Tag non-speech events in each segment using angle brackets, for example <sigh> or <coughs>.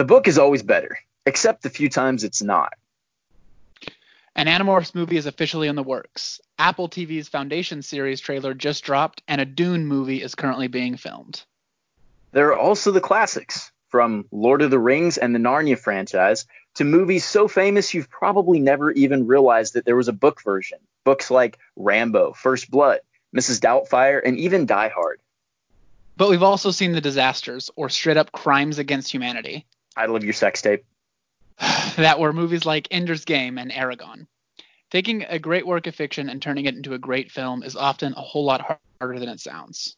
The book is always better, except the few times it's not. An Animorphs movie is officially in the works. Apple TV's Foundation series trailer just dropped, and a Dune movie is currently being filmed. There are also the classics, from Lord of the Rings and the Narnia franchise to movies so famous you've probably never even realized that there was a book version. Books like Rambo, First Blood, Mrs. Doubtfire, and even Die Hard. But we've also seen the disasters, or straight up crimes against humanity. I love your sex tape. <sighs> that were movies like Ender's Game and Eragon. Taking a great work of fiction and turning it into a great film is often a whole lot harder than it sounds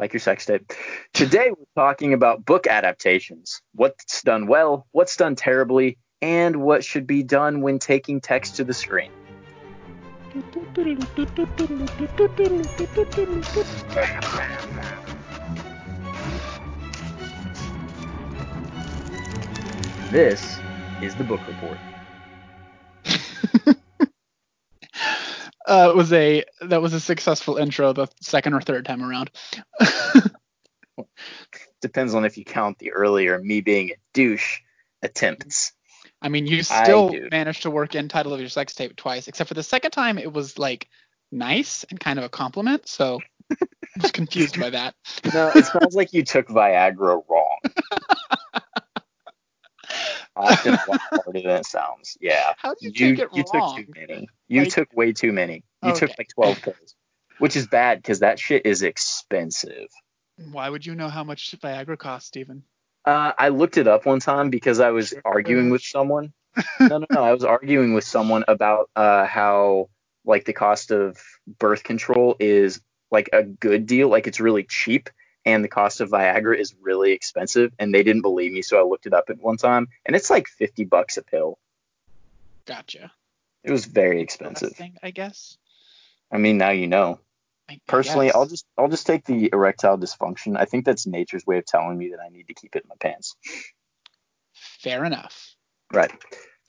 like your sex tape. Today we're talking about book adaptations. What's done well, what's done terribly, and what should be done when taking text to the screen. <laughs> This is the book report. <laughs> uh, was a that was a successful intro the second or third time around. <laughs> Depends on if you count the earlier me being a douche attempts. I mean, you still managed to work in title of your sex tape twice, except for the second time it was like nice and kind of a compliment. So <laughs> I was confused by that. No, it sounds like you took Viagra wrong often a lot harder than it sounds. Yeah. <laughs> How did you, you take it you wrong? took too many. You like, took way too many. You okay. took like 12 pills, which is bad because that shit is expensive. Why would you know how much Viagra costs, Stephen? Uh, I looked it up one time because I was arguing with someone. <laughs> no, no, no. I was arguing with someone about uh, how like the cost of birth control is like a good deal, like it's really cheap, and the cost of Viagra is really expensive, and they didn't believe me, so I looked it up at one time, and it's like fifty bucks a pill. Gotcha. It was very expensive. Thing, I guess. I mean, now you know. I Personally, guess. I'll just I'll just take the erectile dysfunction. I think that's nature's way of telling me that I need to keep it in my pants. Fair enough. Right. <laughs>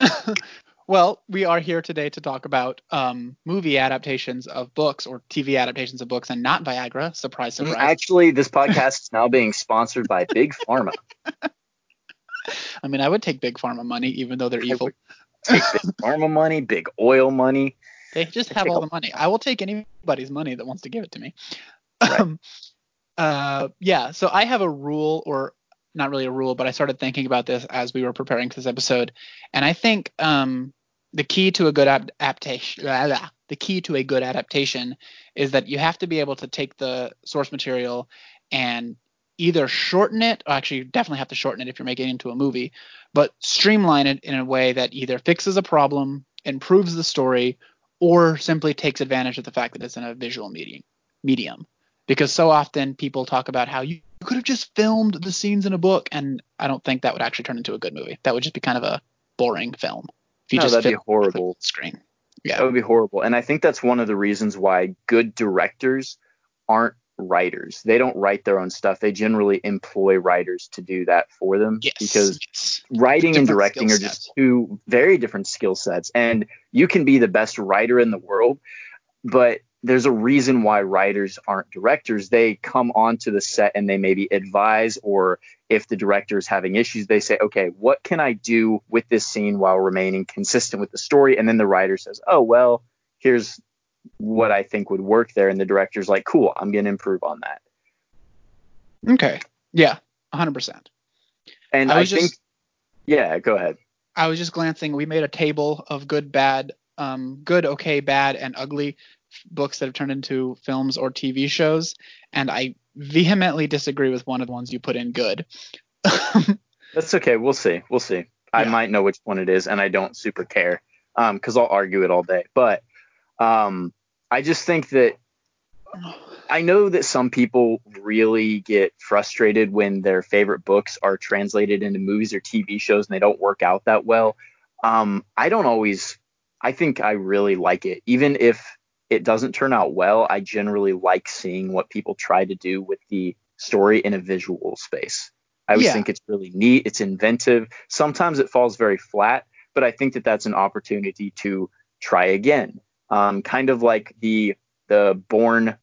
Well, we are here today to talk about um, movie adaptations of books or TV adaptations of books and not Viagra. Surprise, mm, surprise. Actually, this <laughs> podcast is now being sponsored by Big Pharma. I mean, I would take Big Pharma money, even though they're evil. Take Big Pharma money, Big Oil money. They just have all the money. I will take anybody's money that wants to give it to me. Right. <laughs> Um, uh, yeah. So I have a rule, or not really a rule, but I started thinking about this as we were preparing for this episode, and I think um, the key to a good adaptation, the key to a good adaptation, is that you have to be able to take the source material and either shorten it, or actually you definitely have to shorten it if you're making it into a movie, but streamline it in a way that either fixes a problem, improves the story, or simply takes advantage of the fact that it's in a visual medium. Medium, because so often people talk about how you could have just filmed the scenes in a book, and I don't think that would actually turn into a good movie. That would just be kind of a boring film. If you no, just that'd be horrible. Screen. Yeah, that would be horrible. And I think that's one of the reasons why good directors aren't writers. They don't write their own stuff. They generally employ writers to do that for them yes, because yes. writing and directing are just two very different skill sets. And you can be the best writer in the world, but there's a reason why writers aren't directors. They come onto the set and they maybe advise, or if the director is having issues, they say, okay, what can I do with this scene while remaining consistent with the story? And then the writer says, oh, well, here's what I think would work there. And the director's like, cool, I'm going to improve on that. Okay. Yeah, 100%. And I, I think, just, yeah, go ahead. I was just glancing. We made a table of good, bad, um, good, okay, bad, and ugly books that have turned into films or TV shows, and I vehemently disagree with one of the ones you put in good. <laughs> That's okay. We'll see. We'll see. Yeah. I might know which one it is, and I don't super care because um, I'll argue it all day. But um, I just think that I know that some people really get frustrated when their favorite books are translated into movies or TV shows and they don't work out that well. Um, I don't always. I think I really like it, even if it doesn't turn out well, I generally like seeing what people try to do with the story in a visual space. I always yeah. think it's really neat. It's inventive. Sometimes it falls very flat, but I think that that's an opportunity to try again. Um, kind of like the the Bourne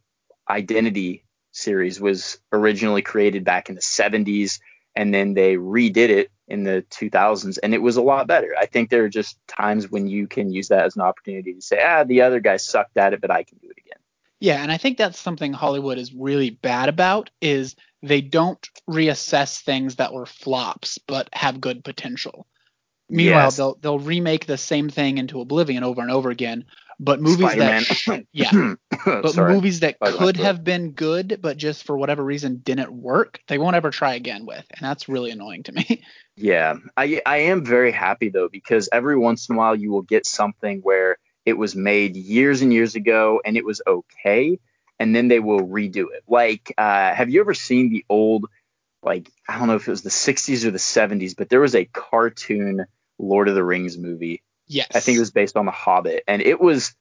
Identity series was originally created back in the 70s, and then they redid it in the 2000s, and it was a lot better. I think there are just times when you can use that as an opportunity to say, ah, the other guy sucked at it, but I can do it again. Yeah, and I think that's something Hollywood is really bad about is they don't reassess things that were flops but have good potential. Meanwhile, yes. they'll they'll remake the same thing into oblivion over and over again. But movies Spider-Man. that <laughs> yeah, <coughs> but Sorry. movies that Spider-Man could have been good but just for whatever reason didn't work, they won't ever try again with, and that's really annoying to me. <laughs> Yeah, I I am very happy though because every once in a while you will get something where it was made years and years ago and it was okay, and then they will redo it. Like, uh, have you ever seen the old, like I don't know if it was the 60s or the 70s, but there was a cartoon Lord of the Rings movie. Yes. I think it was based on The Hobbit, and it was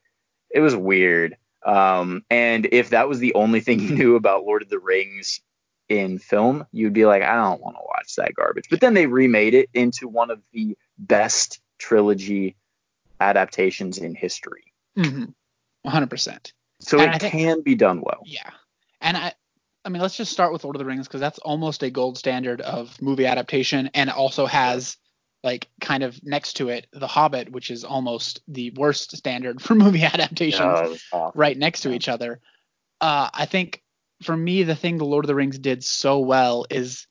it was weird. Um, and if that was the only thing <laughs> you knew about Lord of the Rings in film, you'd be like, I don't want to watch that garbage. But then they remade it into one of the best trilogy adaptations in history. Mm-hmm. 100%. So and it think, can be done well. Yeah. And I, I mean, let's just start with Lord of the Rings because that's almost a gold standard of movie adaptation, and it also has like kind of next to it the hobbit which is almost the worst standard <laughs> for movie adaptations oh, right next to each other. Uh, i think for me the thing the lord of the rings did so well is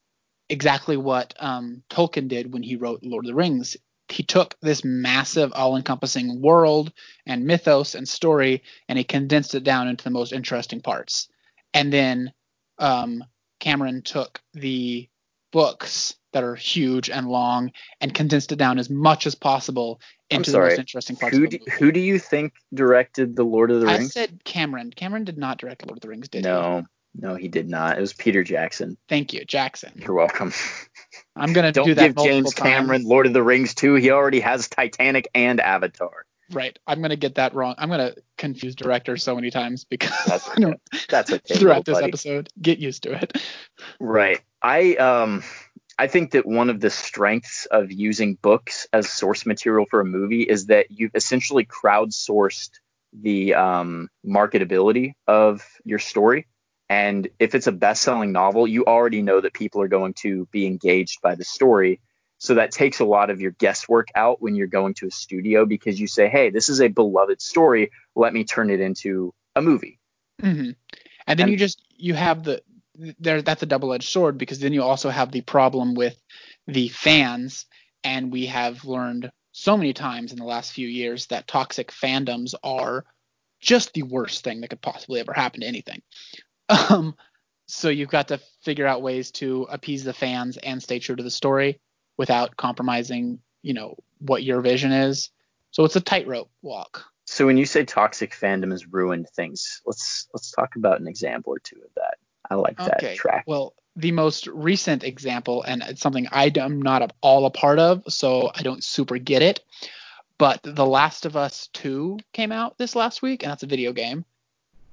exactly what um, tolkien did when he wrote lord of the rings. He took this massive all-encompassing world and mythos and story and he condensed it down into the most interesting parts. And then um, cameron took the books that are huge and long and condensed it down as much as possible into the most interesting parts who do, who do you think directed the Lord of the Rings? I said Cameron. Cameron did not direct Lord of the Rings, did no, he? No, no, he did not. It was Peter Jackson. Thank you, Jackson. You're welcome. I'm gonna <laughs> Don't do that give James times. Cameron Lord of the Rings too. He already has Titanic and Avatar. Right. I'm gonna get that wrong. I'm gonna confuse directors so many times because that's <laughs> okay. that's okay. <laughs> throughout this buddy. episode. Get used to it. Right. I um I think that one of the strengths of using books as source material for a movie is that you've essentially crowdsourced the um, marketability of your story. And if it's a best selling novel, you already know that people are going to be engaged by the story. So that takes a lot of your guesswork out when you're going to a studio because you say, hey, this is a beloved story. Let me turn it into a movie. Mm-hmm. And then and, you just you have the there that's a double-edged sword because then you also have the problem with the fans and we have learned so many times in the last few years that toxic fandoms are just the worst thing that could possibly ever happen to anything. <laughs> Um, so you've got to figure out ways to appease the fans and stay true to the story without compromising, you know, what your vision is. So it's a tightrope walk. So when you say toxic fandom has ruined things, let's let's talk about an example or two of that. I like that okay. track. Well, the most recent example, and it's something I am not at all a part of, so I don't super get it. But The Last of Us 2 came out this last week, and that's a video game.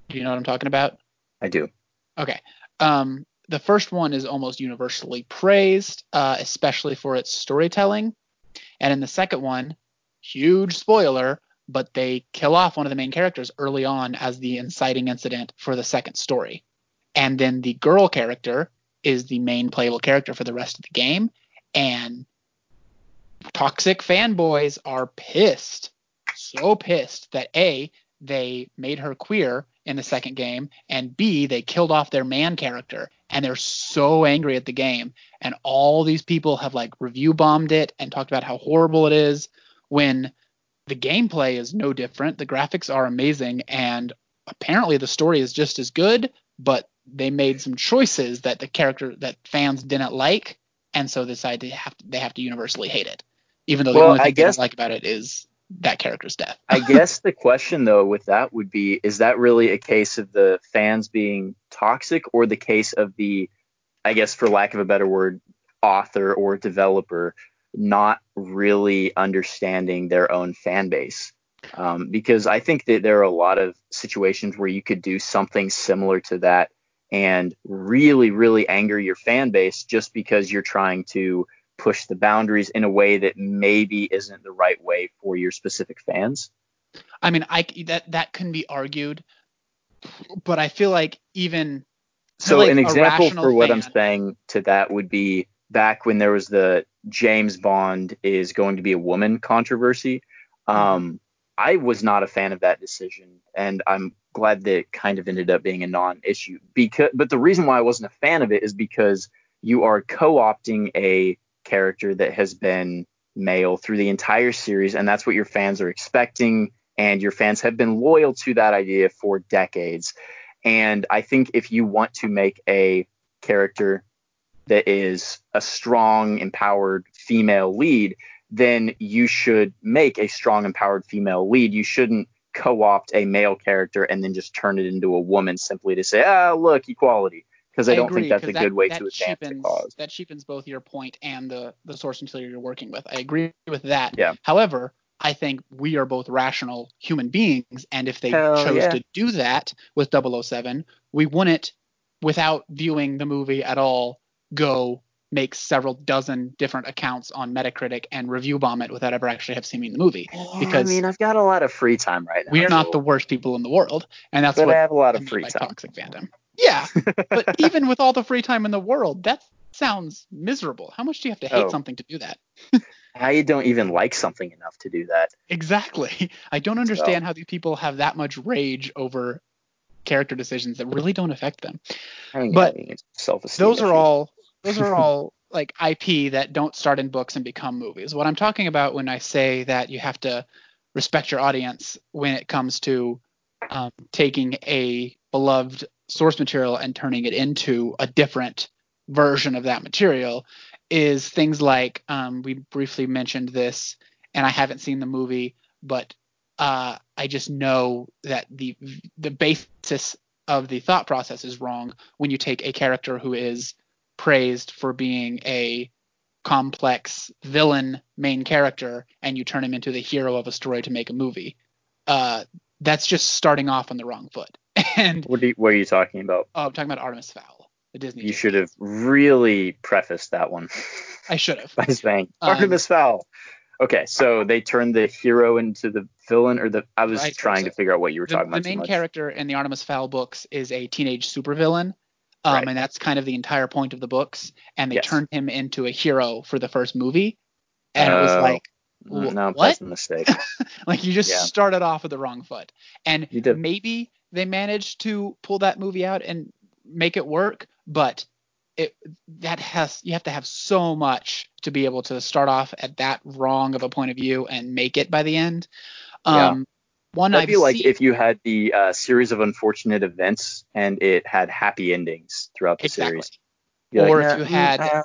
Do you know what I'm talking about? I do. Okay. Um, the first one is almost universally praised, uh, especially for its storytelling. And in the second one, huge spoiler, but they kill off one of the main characters early on as the inciting incident for the second story and then the girl character is the main playable character for the rest of the game and toxic fanboys are pissed so pissed that a they made her queer in the second game and b they killed off their man character. And they're so angry at the game. And all these people have like review bombed it and talked about how horrible it is when the gameplay is no different. The graphics are amazing. And apparently the story is just as good but they made some choices that the character that fans didn't like, and so they decided to have to, they have to universally hate it, even though the well, only thing I guess, they like about it is that character's death. I <laughs> guess the question though with that would be: Is that really a case of the fans being toxic, or the case of the, I guess for lack of a better word, author or developer not really understanding their own fan base? Um, because I think that there are a lot of situations where you could do something similar to that and really, really anger your fan base just because you're trying to push the boundaries in a way that maybe isn't the right way for your specific fans. I mean, I that that can be argued, but I feel like even so like an example for what fan, I'm saying to that would be back when there was the James Bond is going to be a woman controversy. Um, mm-hmm. I was not a fan of that decision, and I'm glad that it kind of ended up being a non-issue. Because, but the reason why I wasn't a fan of it is because you are co-opting a character that has been male through the entire series, and that's what your fans are expecting, and your fans have been loyal to that idea for decades. And I think if you want to make a character that is a strong, empowered female lead, then you should make a strong, empowered female lead. You shouldn't co-opt a male character and then just turn it into a woman simply to say, ah, look, equality. Because I, I, don't agree, think that's a that, good way to advance cheapens, the cause. That cheapens both your point and the the source material you're working with. I agree with that. Yeah. However, I think we are both rational human beings, and if they Hell chose yeah. to do that with 007, we wouldn't, without viewing the movie at all, go make several dozen different accounts on Metacritic and review bomb it without ever actually have seen the movie. Oh, because I mean, I've got a lot of free time right now. we are not the worst people in the world, and that's but what I have a lot of free time. toxic fandom. Yeah, but <laughs> even with all the free time in the world, that sounds miserable. How much do you have to hate Oh. something to do that? I don't even like something enough to do that. Exactly. <laughs> I don't understand how these people have that much rage over character decisions that really don't affect them. I But self-esteem. Those are all those are <laughs> all like IP that don't start in books and become movies. What I'm talking about when I say that you have to respect your audience when it comes to um, taking a beloved source material and turning it into a different version of that material is things like um, we briefly mentioned this, and I haven't seen the movie, but uh, I just know that the the basis of the thought process is wrong when you take a character who is praised for being a complex villain main character and you turn him into the hero of a story to make a movie. Uh, that's just starting off on the wrong foot. And What, you, what are you talking about? oh, I'm talking about Artemis Fowl, the Disney. You should have really prefaced that one <laughs> I should have. <laughs> by saying Um, Artemis Fowl. Okay, so they turned the hero into the villain, or the I was Vice trying versa. to figure out what you were The, talking the about. too main character in the Artemis Fowl books is a teenage supervillain. Um, Right. and that's kind of the entire point of the books. And they Yes. turned him into a hero for the first movie. And it was Oh. like, No, what? that's a mistake. <laughs> Like you just Yeah. started off with the wrong foot. And maybe they managed to pull that movie out and make it work, but it that has you have to have so much to be able to start off at that wrong of a point of view and make it by the end. Yeah. Um one That'd I've be like seen, if you had the uh, series of unfortunate events and it had happy endings throughout the exactly. series. You're Or like, if you had- mm, uh,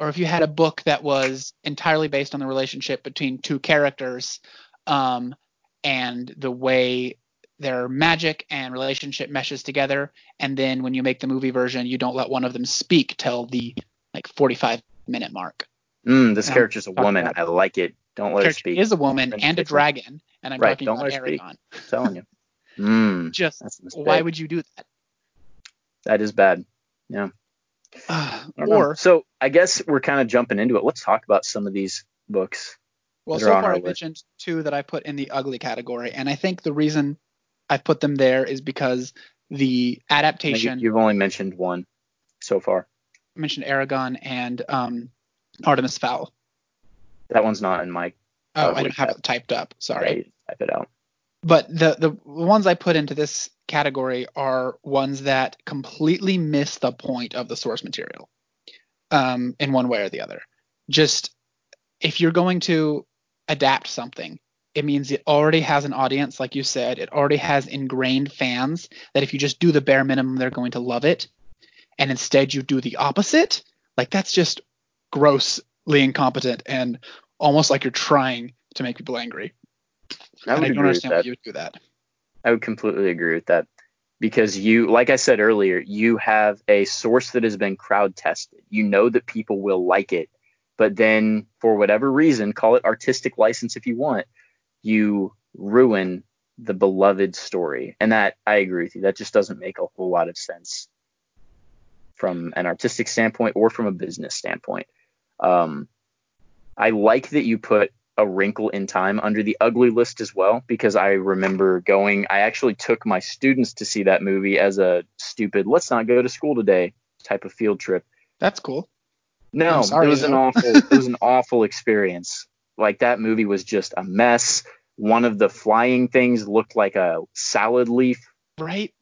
or if you had a book that was entirely based on the relationship between two characters um, and the way their magic and relationship meshes together and then when you make the movie version you don't let one of them speak till the like 45 minute mark mm, this I'm character's a woman. I like it. Don't let her speak. is a woman and a dragon and i'm Right, talking don't about let her speak. eragon I'm telling you. Mm, <laughs> just that's a mistake. why would you do that that is bad. Yeah. <sighs> I don't know. or so I guess we're kind of jumping into it. Let's talk about some of these books. Well, so far I mentioned two that I put in the ugly category, and I think the reason I've put them there is because the adaptation You've only mentioned one so far. I mentioned Eragon and um, Artemis Fowl. That one's not in my. Oh, Uh, I don't have it typed up. Sorry. Right, type it out. But the the ones I put into this category are ones that completely miss the point of the source material, um, in one way or the other. Just if you're going to adapt something, it means it already has an audience, like you said. It already has ingrained fans that if you just do the bare minimum, they're going to love it. And instead, you do the opposite. Like that's just grossly incompetent and almost like you're trying to make people angry. I and I don't understand why you would do that. I would completely agree with that because you, like I said earlier, you have a source that has been crowd tested. You know that people will like it, but then for whatever reason, call it artistic license if you want, you ruin the beloved story. And that I agree with you. That just doesn't make a whole lot of sense from an artistic standpoint or from a business standpoint. Um, I like that you put a wrinkle in time under the ugly list as well because I remember going I actually took my students to see that movie as a stupid let's not go to school today type of field trip That's cool. No, sorry, it was an awful it was an <laughs> awful experience. Like that movie was just a mess. One of the flying things looked like a salad leaf. right?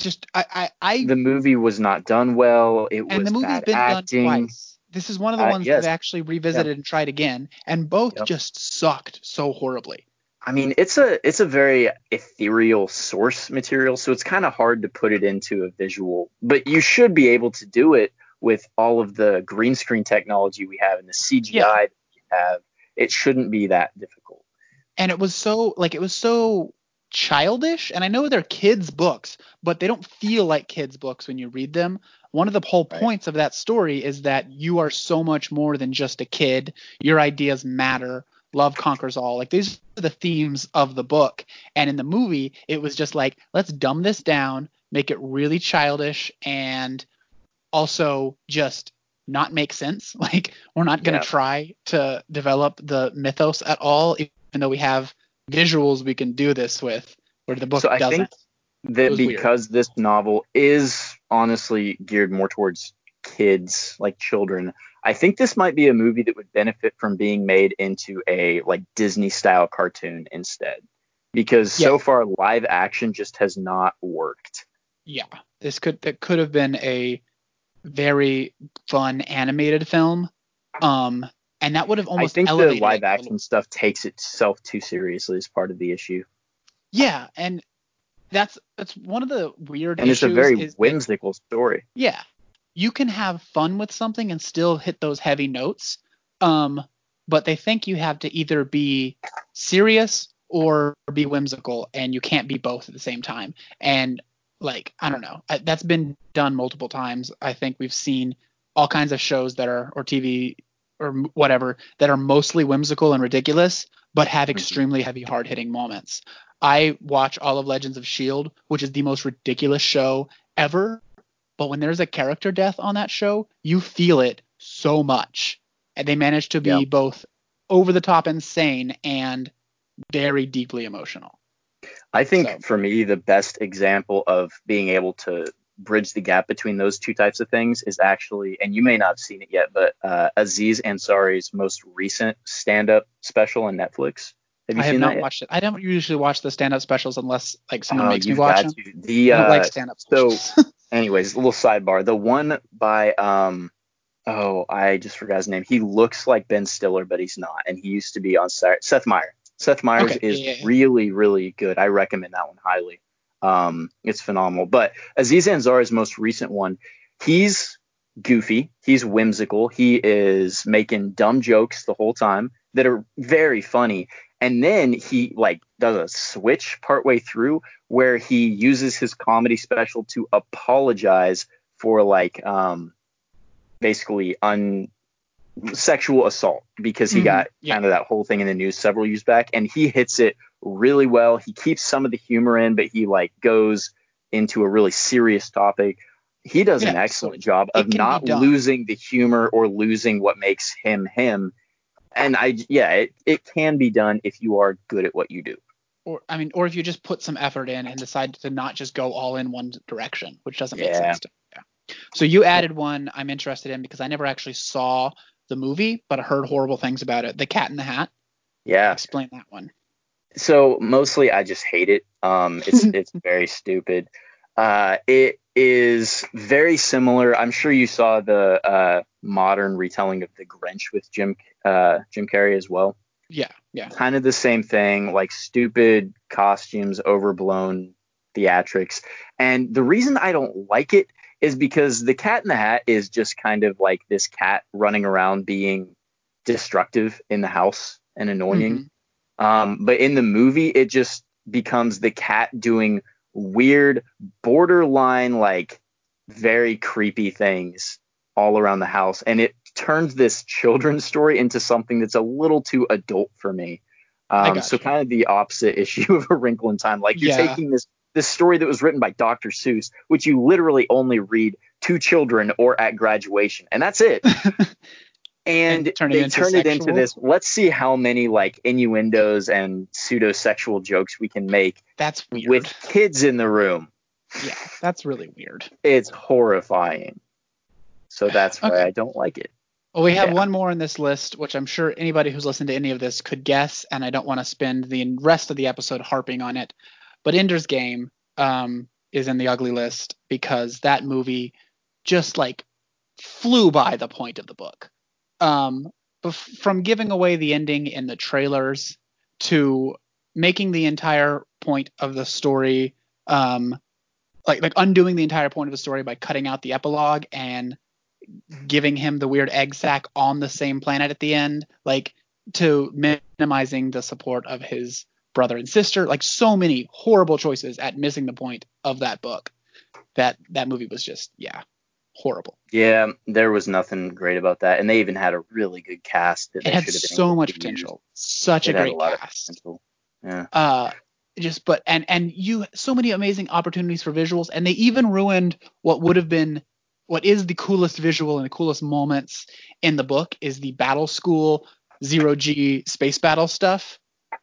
Just I I, I The movie was not done well. It and was the movie's bad been acting. done twice. This is one of the Uh, ones yes. that actually revisited and tried again, and both Yep. just sucked so horribly. I mean, it's a it's a very ethereal source material, so it's kind of hard to put it into a visual. But you should be able to do it with all of the green screen technology we have and the CGI Yeah. that we have. It shouldn't be that difficult. and it was so like it was so childish. And i know they're kids books but they don't feel like kids books when you read them. One of the whole Right. points of that story is that you are so much more than just a kid. Your ideas matter. Love conquers all. Like these are the themes of the book. And in the movie it was just like let's dumb this down make it really childish and also just not make sense <laughs> like we're not going to Yeah. try to develop the mythos at all even though we have visuals we can do this with where the book So I doesn't think that was weird. because this novel is honestly geared more towards kids, like children, I think this might be a movie that would benefit from being made into a like Disney style cartoon instead. Because so far live action just has not worked. yeah this could that could have been a very fun animated film um and that would have almost I think the live action little. stuff takes itself too seriously as part of the issue. yeah and that's that's one of the weird And it's a very is that- whimsical story. yeah you can have fun with something and still hit those heavy notes um but they think you have to either be serious or be whimsical and you can't be both at the same time and like i don't know. I, that's been done multiple times. I think we've seen all kinds of shows that are or tv or whatever that are mostly whimsical and ridiculous but have Mhm. extremely heavy hard hitting moments. I watch all of legends of shield which is the most ridiculous show ever but when there's a character death on that show you feel it so much. And they manage to be Yeah. both over the top insane and very deeply emotional I think So- for me, the best example of being able to bridge the gap between those two types of things is actually, and you may not have seen it yet, but uh, Aziz Ansari's most recent stand-up special on Netflix. Have you I have not yet? watched it. I don't usually watch the stand-up specials unless like someone Oh, makes me watch them. to. The I don't uh, like stand-up Specials. so- <laughs> anyways, a little sidebar. The one by um oh, I just forgot his name. He looks like Ben Stiller, but he's not, and he used to be on Seth Meyers. Seth Meyers Okay, is yeah, yeah, really, really good. I recommend that one highly. Um, it's phenomenal. But Aziz Ansari's most recent one, he's goofy, he's whimsical, he is making dumb jokes the whole time that are very funny. And then he like does a switch partway through where he uses his comedy special to apologize for like um basically un sexual assault because he Mhm, got yeah. kind of that whole thing in the news several years back and he hits it really well he keeps some of the humor in but he like goes into a really serious topic he does an excellent so job of not losing the humor or losing what makes him him and i yeah it, it can be done if you are good at what you do or I mean, or if you just put some effort in and decide to not just go all in one direction, which doesn't make Yeah. sense. To me. Yeah. So you added one I'm interested in because I never actually saw the movie, but I heard horrible things about it. The Cat in the Hat. yeah Explain that one. so mostly I just hate it. Um, it's <laughs> it's very stupid. Uh, it is very similar. I'm sure you saw the uh, modern retelling of The Grinch with Jim uh, Jim Carrey as well. Yeah, yeah. Kind of the same thing, like stupid costumes, overblown theatrics. And the reason I don't like it is because the Cat in the Hat is just kind of like this cat running around being destructive in the house and annoying. Mhm. Um, but in the movie, it just becomes the cat doing weird, borderline, like very creepy things all around the house. And it turns this children's story into something that's a little too adult for me. Um, so you. kind of the opposite <laughs> issue of A Wrinkle in Time. Like you're Yeah. taking this this story that was written by Dr. Seuss, which you literally only read to children or at graduation, and that's it <laughs> and, And turn it they into turn it into this let's see how many like innuendos and pseudo sexual jokes we can make That's weird. with kids in the room yeah, that's really weird. it's horrifying so that's why Okay. i don't like it Well, we have yeah. one more in this list, which I'm sure anybody who's listened to any of this could guess, and I don't want to spend the rest of the episode harping on it. But Ender's Game um, is in the ugly list because that movie just like flew by the point of the book. Um, from giving away the ending in the trailers to making the entire point of the story, um, like like undoing the entire point of the story by cutting out the epilogue and giving him the weird egg sac on the same planet at the end, like to minimizing the support of his brother and sister, like so many horrible choices at missing the point of that book. That that movie was just yeah, horrible. Yeah, there was nothing great about that, and they even had a really good cast. That it had so much potential, such it a great a cast. Yeah. Uh, just but and and you so many amazing opportunities for visuals, and they even ruined what would have been what is the coolest visual and the coolest moments in the book is the battle school zero G space battle stuff.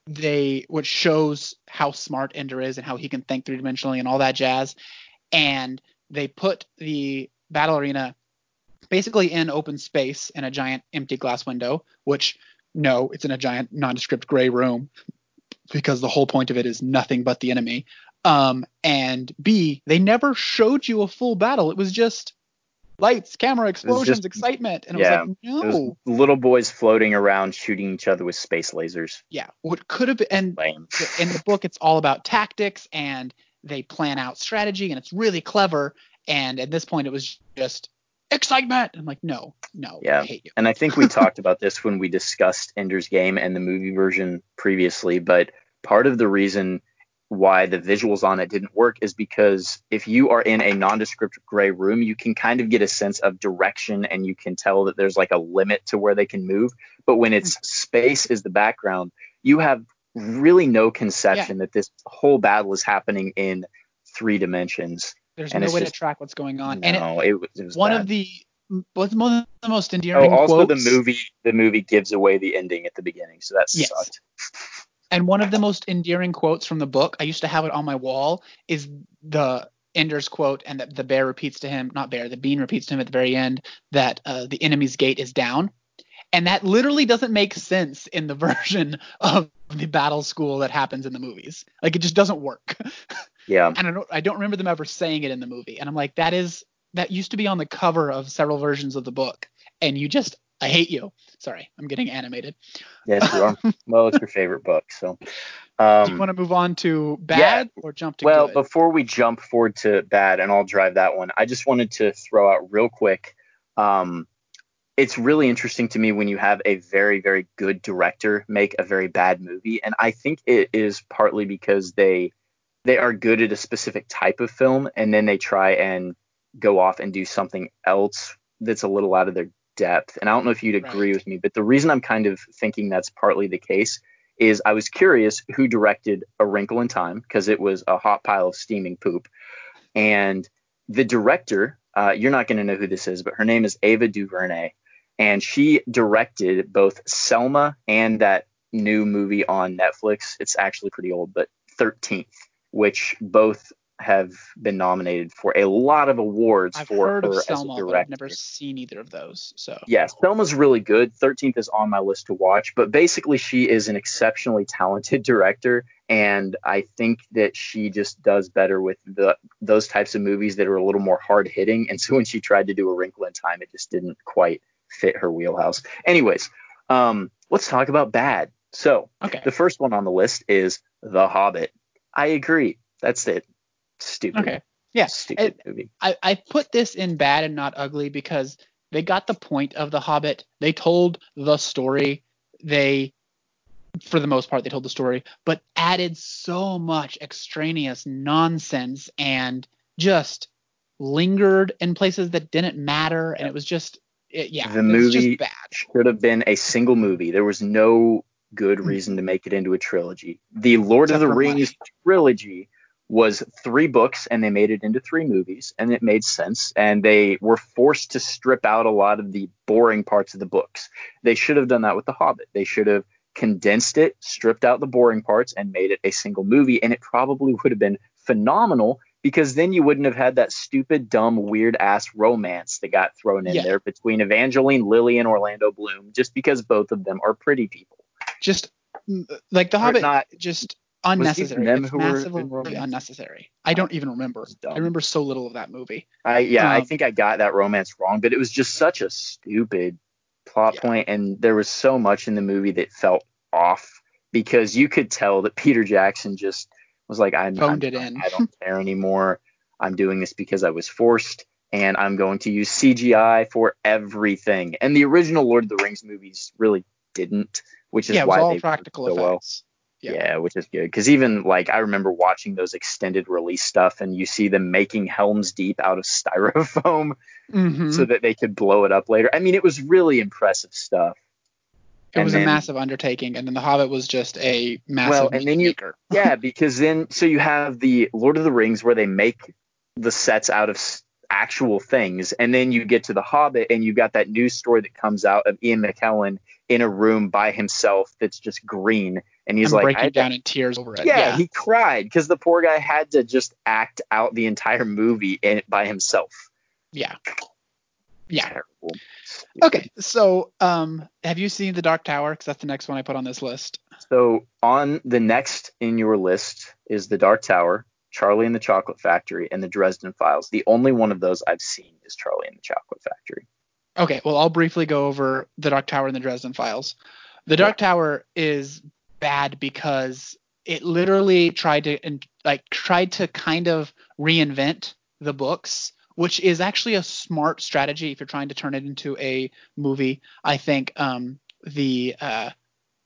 They which shows how smart Ender is and how he can think three dimensionally and all that jazz. And they put the battle arena basically in open space in a giant empty glass window, which no, it's in a giant nondescript gray room because the whole point of it is nothing but the enemy. Um, and B, they never showed you a full battle. It was just lights, camera, explosions, just, excitement. And yeah, it was like, no. little boys floating around shooting each other with space lasers. Yeah. What could have been, and Lame. in the book, it's all about tactics and they plan out strategy and it's really clever. And at this point, it was just excitement. I'm like, no, no, yeah. I hate you. and I think we <laughs> talked about this when we discussed Ender's Game and the movie version previously, but part of the reason why the visuals on it didn't work is because if you are in a nondescript gray room, you can kind of get a sense of direction and you can tell that there's like a limit to where they can move. But when it's hmm. space is the background, you have really no conception yeah. that this whole battle is happening in three dimensions. There's and no way just, to track what's going on. No, and it, it, it was one bad. of the what's one of the most endearing. Oh, also quotes. the movie the movie gives away the ending at the beginning, so that yes. sucked. And one of the most endearing quotes from the book, I used to have it on my wall, is the Ender's quote, and the, the bear repeats to him, not bear, the bean repeats to him at the very end that uh, the enemy's gate is down. And that literally doesn't make sense in the <laughs> version of the battle school that happens in the movies. Like it just doesn't work. <laughs> Yeah. and I don't I don't remember them ever saying it in the movie. And I'm like, that is that used to be on the cover of several versions of the book. And you just I hate you. Sorry, I'm getting animated. Yes, you are. <laughs> well, it's your favorite book, so. Um, Do you want to move on to bad yeah, or jump to well, good? before we jump forward to bad, and I'll drive that one, I just wanted to throw out real quick. Um, it's really interesting to me when you have a very, very good director make a very bad movie, and I think it is partly because they they are good at a specific type of film, and then they try and go off and do something else that's a little out of their depth. And I don't know if you'd agree right. with me, but the reason I'm kind of thinking that's partly the case is I was curious who directed A Wrinkle in Time because it was a hot pile of steaming poop. And the director, uh, you're not going to know who this is, but her name is Ava DuVernay. And she directed both Selma and that new movie on Netflix. It's actually pretty old, but 13th, which both have been nominated for a lot of awards I've for heard her of Selma, as a director. But I've never seen either of those. So yeah, Selma's really good. Thirteenth is on my list to watch, but basically she is an exceptionally talented <laughs> director, and I think that she just does better with the those types of movies that are a little more hard hitting. And so when she tried to do A Wrinkle in Time, it just didn't quite fit her wheelhouse. Anyways, um, let's talk about bad. So okay. the first one on the list is The Hobbit. I agree. That's it. Stupid. Okay. Yeah. Stupid it, movie. I, I put this in bad and not ugly because they got the point of the Hobbit. They told the story. They, for the most part, they told the story, but added so much extraneous nonsense and just lingered in places that didn't matter. And it was just, it, yeah, the movie should have been a single movie. There was no good hmm. reason to make it into a trilogy. The Lord Except of the Rings money. trilogy was three books and they made it into three movies and it made sense and they were forced to strip out a lot of the boring parts of the books. They should have done that with The Hobbit. They should have condensed it, stripped out the boring parts and made it a single movie and it probably would have been phenomenal because then you wouldn't have had that stupid, dumb, weird ass romance that got thrown in Yeah. there between Evangeline Lilly and Orlando Bloom, just because both of them are pretty people. Just like the Hobbit, not just unnecessary. them It's who were in massively unnecessary. I don't even remember. I remember so little of that movie. I yeah, I Um, think I got that romance wrong, but it was just such a stupid plot Yeah. point, and there was so much in the movie that felt off because you could tell that Peter Jackson just was like, I'm, I'm it in. I don't care anymore. I'm doing this because I was forced, and I'm going to use CGI for everything. And the original Lord of the Rings movies really didn't, which is yeah, why they worked practical so well. Yeah. Yeah. which is good because even like I remember watching those extended release stuff, and you see them making Helm's Deep out of <laughs> styrofoam Mhm. so that they could blow it up later. I mean, it was really impressive stuff. it and was then- a massive undertaking, and then The Hobbit was just a massive Well, and then you- maker. Yeah, <laughs> because then so you have the Lord of the Rings where they make the sets out of actual things, and then you get to the Hobbit, and you got that news story that comes out of Ian McKellen in a room by himself that's just green, and he's I'm like, breaking down in tears over it. yeah, Yeah, he cried because the poor guy had to just act out the entire movie in, by himself. yeah, yeah. Terrible. Okay, so um, have you seen The Dark Tower? Because that's the next one I put on this list. So on the next in your list is The Dark Tower, Charlie and the Chocolate Factory, and The Dresden Files. The only one of those I've seen is Charlie and the Chocolate Factory. Okay, well, I'll briefly go over The Dark Tower and the Dresden Files. The Dark Tower is bad because it literally tried to and like tried to kind of reinvent the books, which is actually a smart strategy if you're trying to turn it into a movie. I think um, the uh,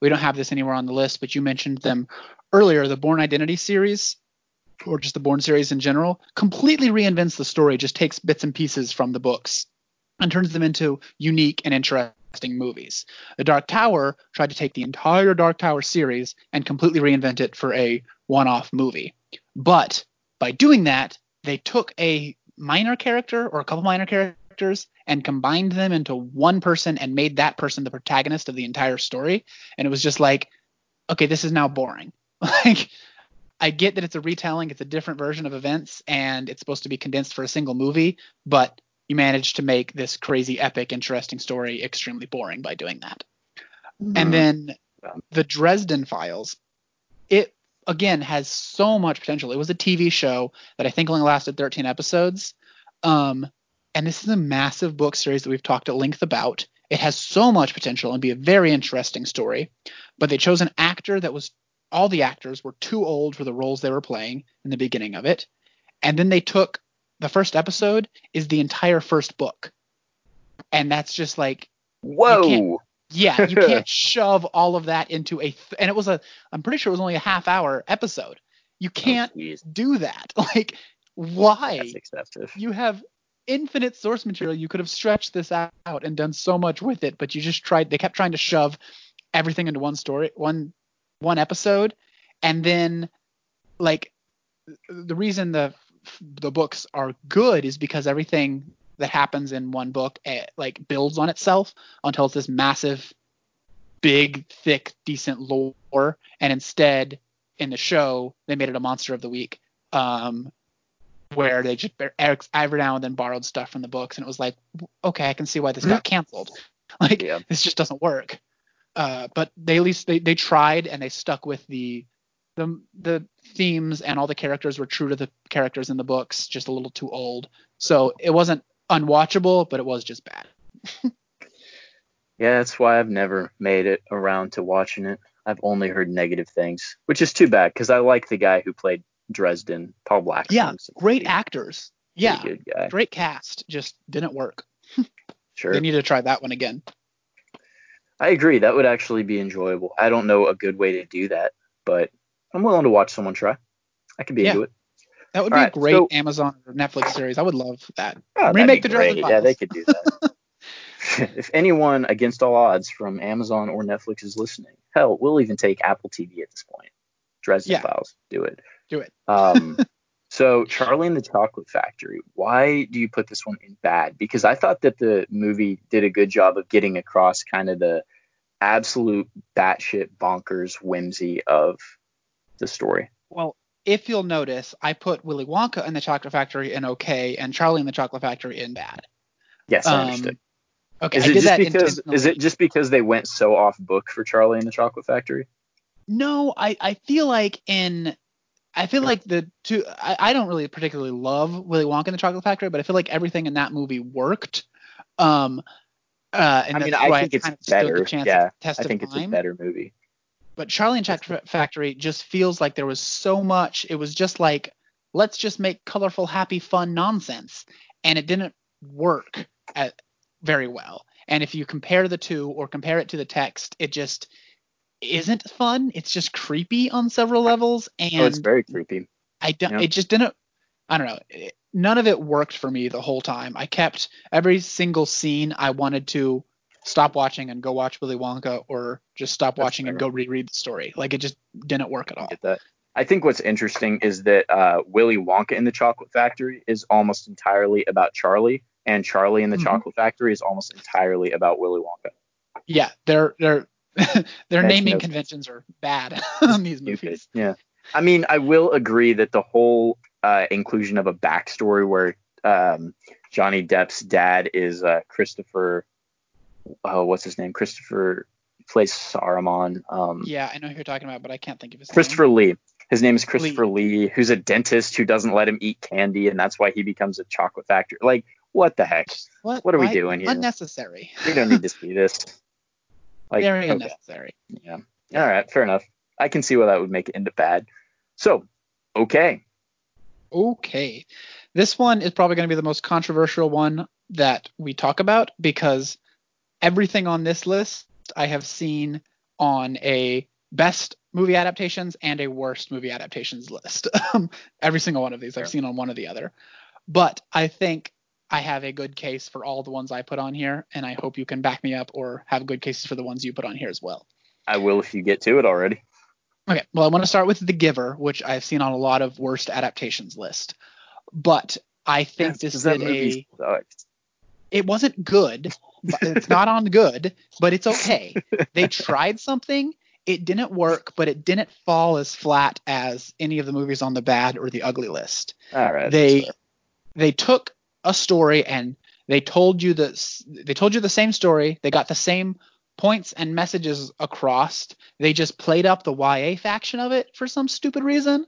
we don't have this anywhere on the list, but you mentioned them earlier. The Bourne Identity series, or just the Bourne series in general, completely reinvents the story. Just takes bits and pieces from the books and turns them into unique and interesting movies. The Dark Tower tried to take the entire Dark Tower series and completely reinvent it for a one-off movie. But by doing that, they took a minor character or a couple minor characters and combined them into one person and made that person the protagonist of the entire story. And it was just like, okay, this is now boring. <laughs> Like I get that it's a retelling, it's a different version of events, and it's supposed to be condensed for a single movie, but you managed to make this crazy, epic, interesting story extremely boring by doing that. And then the Dresden Files, it again has so much potential. It was a TV show that I think only lasted 13 episodes. Um, and this is a massive book series that we've talked at length about. It has so much potential and be a very interesting story. But they chose an actor that was all the actors were too old for the roles they were playing in the beginning of it. And then they took the first episode is the entire first book. And that's just like Whoa. yeah, you <laughs> can't shove all of that into a th- and it was a I'm pretty sure it was only a half hour episode. You oh, can't Oh, do that. <laughs> Like why? That's excessive. You have infinite source material. You could have stretched this out and done so much with it, but you just tried they kept trying to shove everything into one story, one one episode and then like the reason the the books are good is because everything that happens in one book eh, like builds on itself until it's this massive big thick decent lore. And instead in the show they made it a monster of the week um where they just every now and then borrowed stuff from the books. And it was like okay i can see why this got canceled. <laughs> Like Yeah. this just doesn't work. Uh but they at least they, they tried and they stuck with the the the themes and all the characters were true to the characters in the books just a little too old so it wasn't unwatchable but it was just bad <laughs> Yeah, that's why I've never made it around to watching it. I've only heard negative things, which is too bad because I like the guy who played Dresden, Paul Black. yeah great actors yeah great cast just didn't work <laughs> Sure. they need to try that one again I agree. That would actually be enjoyable. I don't know a good way to do that, but I'm willing to watch someone try. I could be Yeah. into it. that would All be right, a great so- Amazon or Netflix series. I would love that. Oh, Remake the Dresden great. Yeah, they could do that. <laughs> <laughs> if anyone against all odds from Amazon or Netflix is listening, hell, we'll even take Apple TV at this point. Dresden Yeah. Files, do it. Do it. <laughs> Um, so Charlie and the Chocolate Factory. Why do you put this one in bad? Because I thought that the movie did a good job of getting across kind of the absolute batshit bonkers whimsy of the story. Well, if you'll notice, I put Willy Wonka and the Chocolate Factory in okay, and Charlie and the Chocolate Factory in bad. Yes, I understood. Um, okay, is I it just because is it just because they went so off book for Charlie and the Chocolate Factory? No, I, I feel like in I feel like the two I, I don't really particularly love Willy Wonka and the Chocolate Factory, but I feel like everything in that movie worked. Um uh and I mean, I think it it's kind of stood the better. Yeah, I think it's a better movie. But Charlie and Chocolate Factory just feels like there was so much. It was just like let's just make colorful, happy, fun nonsense, and it didn't work at, very well. And if you compare the two or compare it to the text, it just isn't fun. It's just creepy on several levels, and oh, it's very creepy. I don't. Yeah. It just didn't. I don't know. It, none of it worked for me the whole time. I kept every single scene. I wanted to stop watching and go watch Willy Wonka, or just stop That's watching and go reread the story. Like it just didn't work at I all. get that. I think what's interesting is that uh, Willy Wonka in the Chocolate Factory is almost entirely about Charlie, and Charlie in the Mhm. Chocolate Factory is almost entirely about Willy Wonka. Yeah, <laughs> their their their naming no- conventions are bad <laughs> on these Stupid. movies. Yeah. I mean, I will agree that the whole uh, inclusion of a backstory where um, Johnny Depp's dad is uh, Christopher, oh, what's his name? Christopher plays Saruman. Um, Yeah, I know who you're talking about, but I can't think of his name. Christopher name. Lee. His name is Christopher Lee. who's a dentist who doesn't let him eat candy, and that's why he becomes a chocolate factory. Like, what the heck? What? what are we doing here? Unnecessary. We don't need to see this. <laughs> Like, Very okay. unnecessary. Yeah. All right. Fair enough. I can see why that would make it into bad. So, okay. Okay. This one is probably going to be the most controversial one that we talk about because everything on this list I have seen on a best movie adaptations and a worst movie adaptations list. <laughs> Um, every single one of these I've seen on one or the other. But I think I have a good case for all the ones I put on here, and I hope you can back me up or have good cases for the ones you put on here as well. I will if you get to it already. Okay, well, I want to start with The Giver, which I've seen on a lot of worst adaptations list. But I think this that did movie a. It wasn't good. It's not on good, but it's okay. <laughs> They tried something. It didn't work, but it didn't fall as flat as any of the movies on the bad or the ugly list. All right. they they took a story and they told you the they told you the same story. They got the same points and messages across. They just played up the YA faction of it for some stupid reason.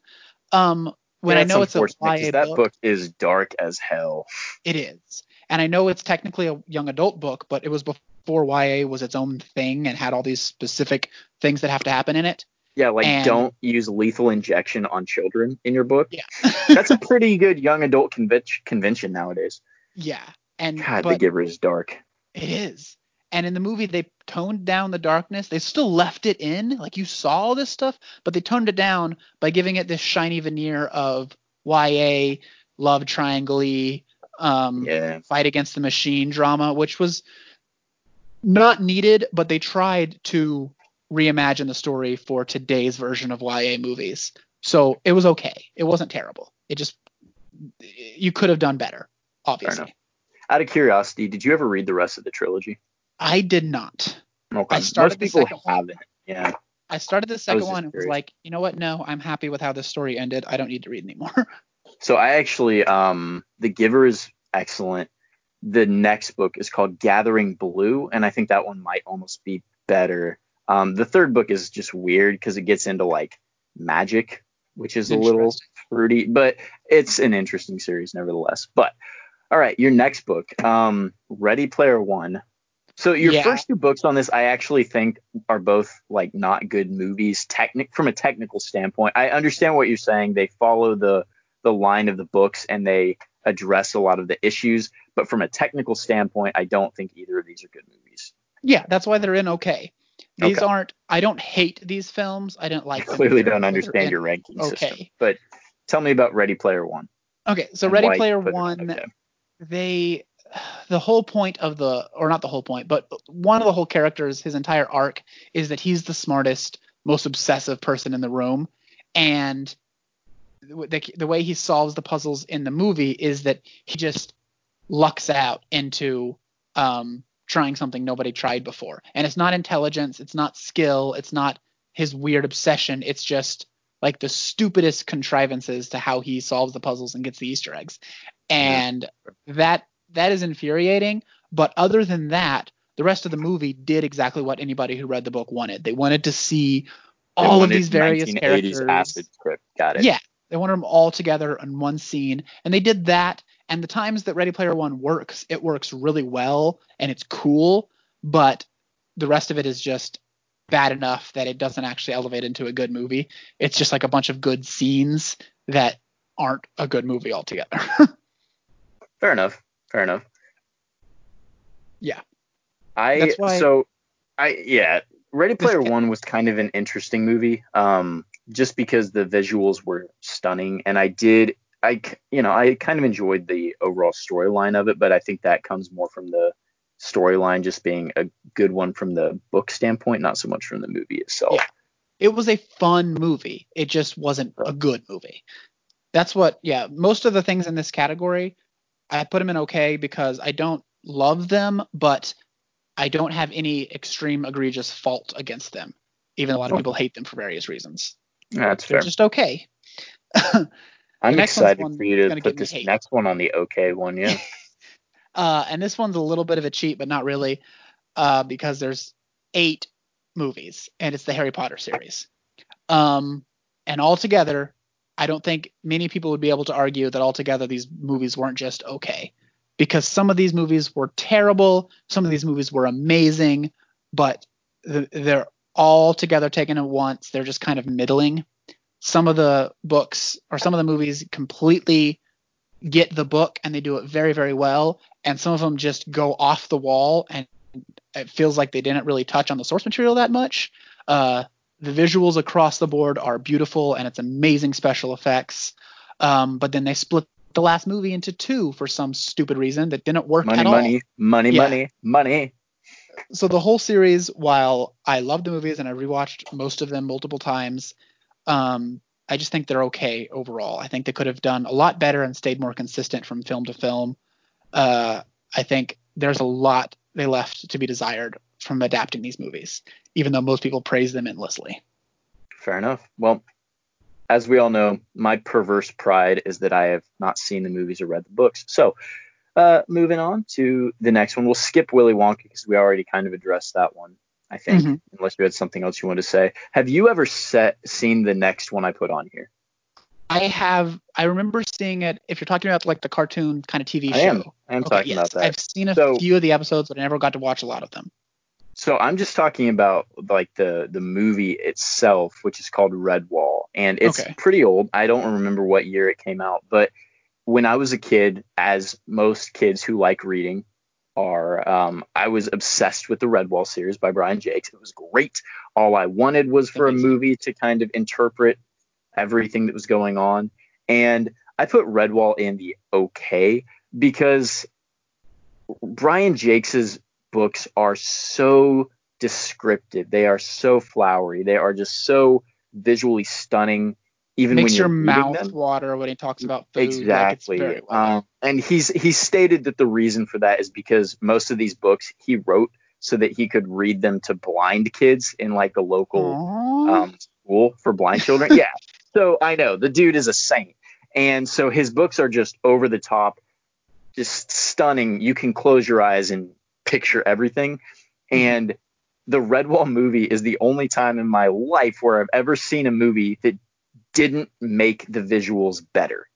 Um, when Yeah, I know it's a YA that book, book is dark as hell. it is, and I know it's technically a young adult book, but it was before YA was its own thing and had all these specific things that have to happen in it. Yeah, like And- don't use lethal injection on children in your book. Yeah, <laughs> That's a pretty good young adult conven- convention nowadays. yeah, and God, The Giver is dark. It is. And in the movie, they toned down the darkness. They still left it in. Like you saw all this stuff, but they toned it down by giving it this shiny veneer of YA, love triangle um, Yeah. fight against the machine drama, which was not needed, but they tried to reimagine the story for today's version of YA movies. So it was okay. It wasn't terrible. It just, you could have done better, obviously. enough. Out of curiosity, did you ever read the rest of the trilogy? I did not. Okay. I started Most the people second one. haven't. Yeah. I started the second one and was like, you know what? No, I'm happy with how this story ended. I don't need to read anymore. <laughs> So I actually, um, The Giver is excellent. The next book is called Gathering Blue, and I think that one might almost be better. Um, the third book is just weird because it gets into like magic, which is a little fruity, but it's an interesting series nevertheless. But all right, your next book, um, Ready Player One. So your Yeah. first two books on this, I actually think are both like not good movies, technic from a technical standpoint. I understand what you're saying. They follow the the line of the books and they address a lot of the issues, but from a technical standpoint, I don't think either of these are good movies. yeah, that's why they're in okay. These Okay. aren't. I don't hate these films. I don't like. I clearly don't understand your ranking system. okay. But tell me about Ready Player One. Okay, so Ready Player One, okay. they, the whole point of the, or not the whole point, but one of the whole characters, his entire arc is that he's the smartest, most obsessive person in the room, and the, the way he solves the puzzles in the movie is that he just lucks out into um, trying something nobody tried before, and it's not intelligence, it's not skill, it's not his weird obsession, it's just like the stupidest contrivances to how he solves the puzzles and gets the Easter eggs. And yeah. that that is infuriating. But other than that, the rest of the movie did exactly what anybody who read the book wanted. They wanted to see all of these various characters. Acid trip. Got it. Yeah, they wanted them all together in one scene, and they did that. And the times that Ready Player One works, it works really well and it's cool. But the rest of it is just bad enough that it doesn't actually elevate into a good movie. It's just like a bunch of good scenes that aren't a good movie altogether. <laughs> Fair enough. Fair enough. Yeah. I so I yeah, Ready Player One was kind of an interesting movie, um, just because the visuals were stunning, and I did I you know I kind of enjoyed the overall storyline of it, but I think that comes more from the storyline just being a good one from the book standpoint, not so much from the movie itself. Yeah. It was a fun movie. It just wasn't a good movie. That's what yeah, most of the things in this category I put them in okay because I don't love them, but I don't have any extreme egregious fault against them, even though a lot of people hate them for various reasons. That's They're fair. just okay. <laughs> I'm excited for you to put this next one on the okay one, yeah. <laughs> uh, and this one's a little bit of a cheat, but not really, uh, because there's eight movies, and it's the Harry Potter series. Um, and altogether, I don't think many people would be able to argue that altogether these movies weren't just okay because some of these movies were terrible, some of these movies were amazing, but they're all together taken at once. They're just kind of middling. Some of the books or some of the movies completely get the book and they do it very, very well, and some of them just go off the wall and it feels like they didn't really touch on the source material that much. Uh, the visuals across the board are beautiful and it's amazing special effects. Um, but then they split the last movie into two for some stupid reason that didn't work money, at all. Money, money, yeah. money, money. So the whole series, while I love the movies and I rewatched most of them multiple times, um, I just think they're okay overall. I think they could have done a lot better and stayed more consistent from film to film. Uh, I think there's a lot they left to be desired from adapting these movies, even though most people praise them endlessly. Fair enough. Well, as we all know, my perverse pride is that I have not seen the movies or read the books. So, uh, moving on to the next one, we'll skip Willy Wonka because we already kind of addressed that one. I think, mm-hmm. unless you had something else you wanted to say. Have you ever set, seen the next one I put on here? I have. I remember seeing it. If you're talking about like the cartoon kind of TV show, I am. I am okay, talking yes. about that. I've seen a so, few of the episodes, but I never got to watch a lot of them. So I'm just talking about like the the movie itself, which is called Redwall, and it's okay. pretty old. I don't remember what year it came out, but when I was a kid, as most kids who like reading are, um, I was obsessed with the Redwall series by Brian Jacques. It was great. All I wanted was for a movie to kind of interpret everything that was going on, and I put Redwall in the okay because Brian Jacques's books are so descriptive. They are so flowery. They are just so visually stunning. Even makes when your mouth water when he talks about food. Exactly. Like um, and he's he stated that the reason for that is because most of these books he wrote so that he could read them to blind kids in like a local um, school for blind children. yeah. So I know the dude is a saint, and so his books are just over the top, just stunning. You can close your eyes and picture everything. Mm-hmm. And the Redwall movie is the only time in my life where I've ever seen a movie that didn't make the visuals better.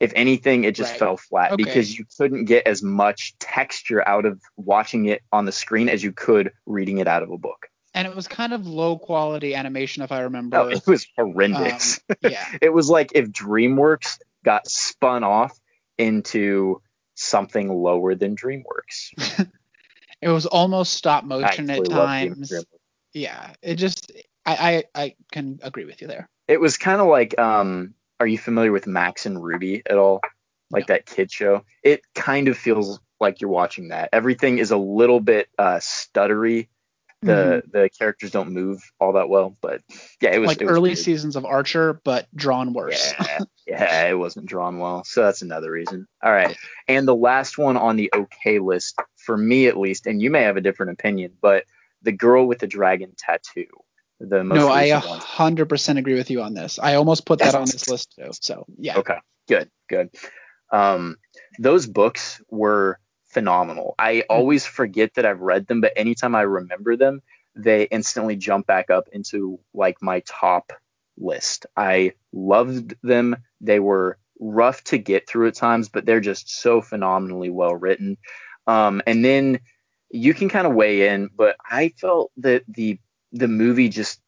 If anything, it just right. fell flat okay. because you couldn't get as much texture out of watching it on the screen as you could reading it out of a book. And it was kind of low quality animation, if I remember. Oh, it was horrendous. Um, <laughs> yeah. it was like if DreamWorks got spun off into something lower than DreamWorks. <laughs> it was almost stop motion at times. Yeah, it just I, I I can agree with you there. It was kind of like um are you familiar with Max and Ruby at all? Like that kid show? It kind of feels like you're watching that. Everything is a little bit uh stuttery the mm-hmm. the characters don't move all that well. But yeah, it was like it was early weird. seasons of Archer, but drawn worse. Yeah, <laughs> yeah, it wasn't drawn well, so that's another reason. All right, and the last one on the okay list for me at least, and you may have a different opinion, but the girl with the dragon tattoo. The most no, I 100% agree with you on this. I almost put that on this list too. So yeah. Okay, good, good. Um, those books were phenomenal. I Mm-hmm. always forget that I've read them, but anytime I remember them, they instantly jump back up into like my top list. I loved them. They were rough to get through at times, but they're just so phenomenally well written. Um, and then you can kind of weigh in, but I felt that the the movie just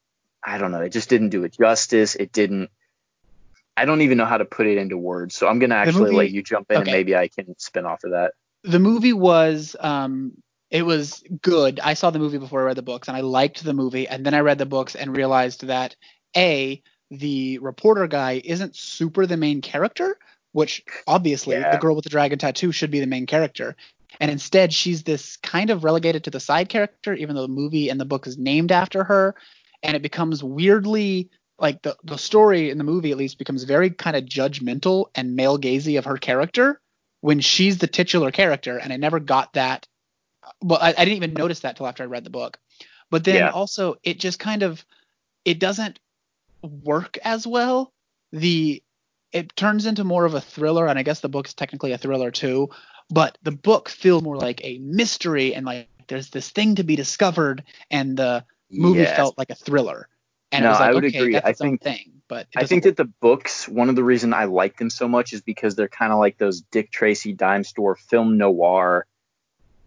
I don't know, it just didn't do it justice. It didn't I don't even know how to put it into words. So I'm gonna actually movie- let you jump in okay. and maybe I can spin off of that. the movie was um it was good. I saw the movie before I read the books and I liked the movie and then I read the books and realized that A, the reporter guy isn't super the main character, which obviously Yeah. the girl with the dragon tattoo should be the main character. And instead she's this kind of relegated to the side character, even though the movie and the book is named after her. And it becomes weirdly like the, the story in the movie at least becomes very kind of judgmental and male gazy of her character when she's the titular character, and I never got that. Well, I, I didn't even notice that till after I read the book. But then Yeah. also, it just kind of it doesn't work as well. The it turns into more of a thriller, and I guess the book is technically a thriller too. But the book feels more like a mystery, and like there's this thing to be discovered, and the movie Yes. felt like a thriller. And No, like, I would okay, agree. that's I think- thing, but I think work. that the books, one of the reason I like them so much is because they're kind of like those Dick Tracy dime store film noir,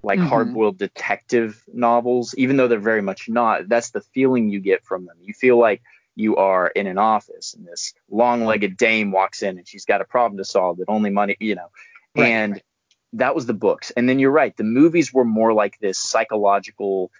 like Mhm. hard-boiled detective novels. Even though they're very much not, that's the feeling you get from them. You feel like you are in an office and this long-legged dame walks in and she's got a problem to solve that only money, you know. Right, and right. That was the books. And then you're right, the movies were more like this psychological,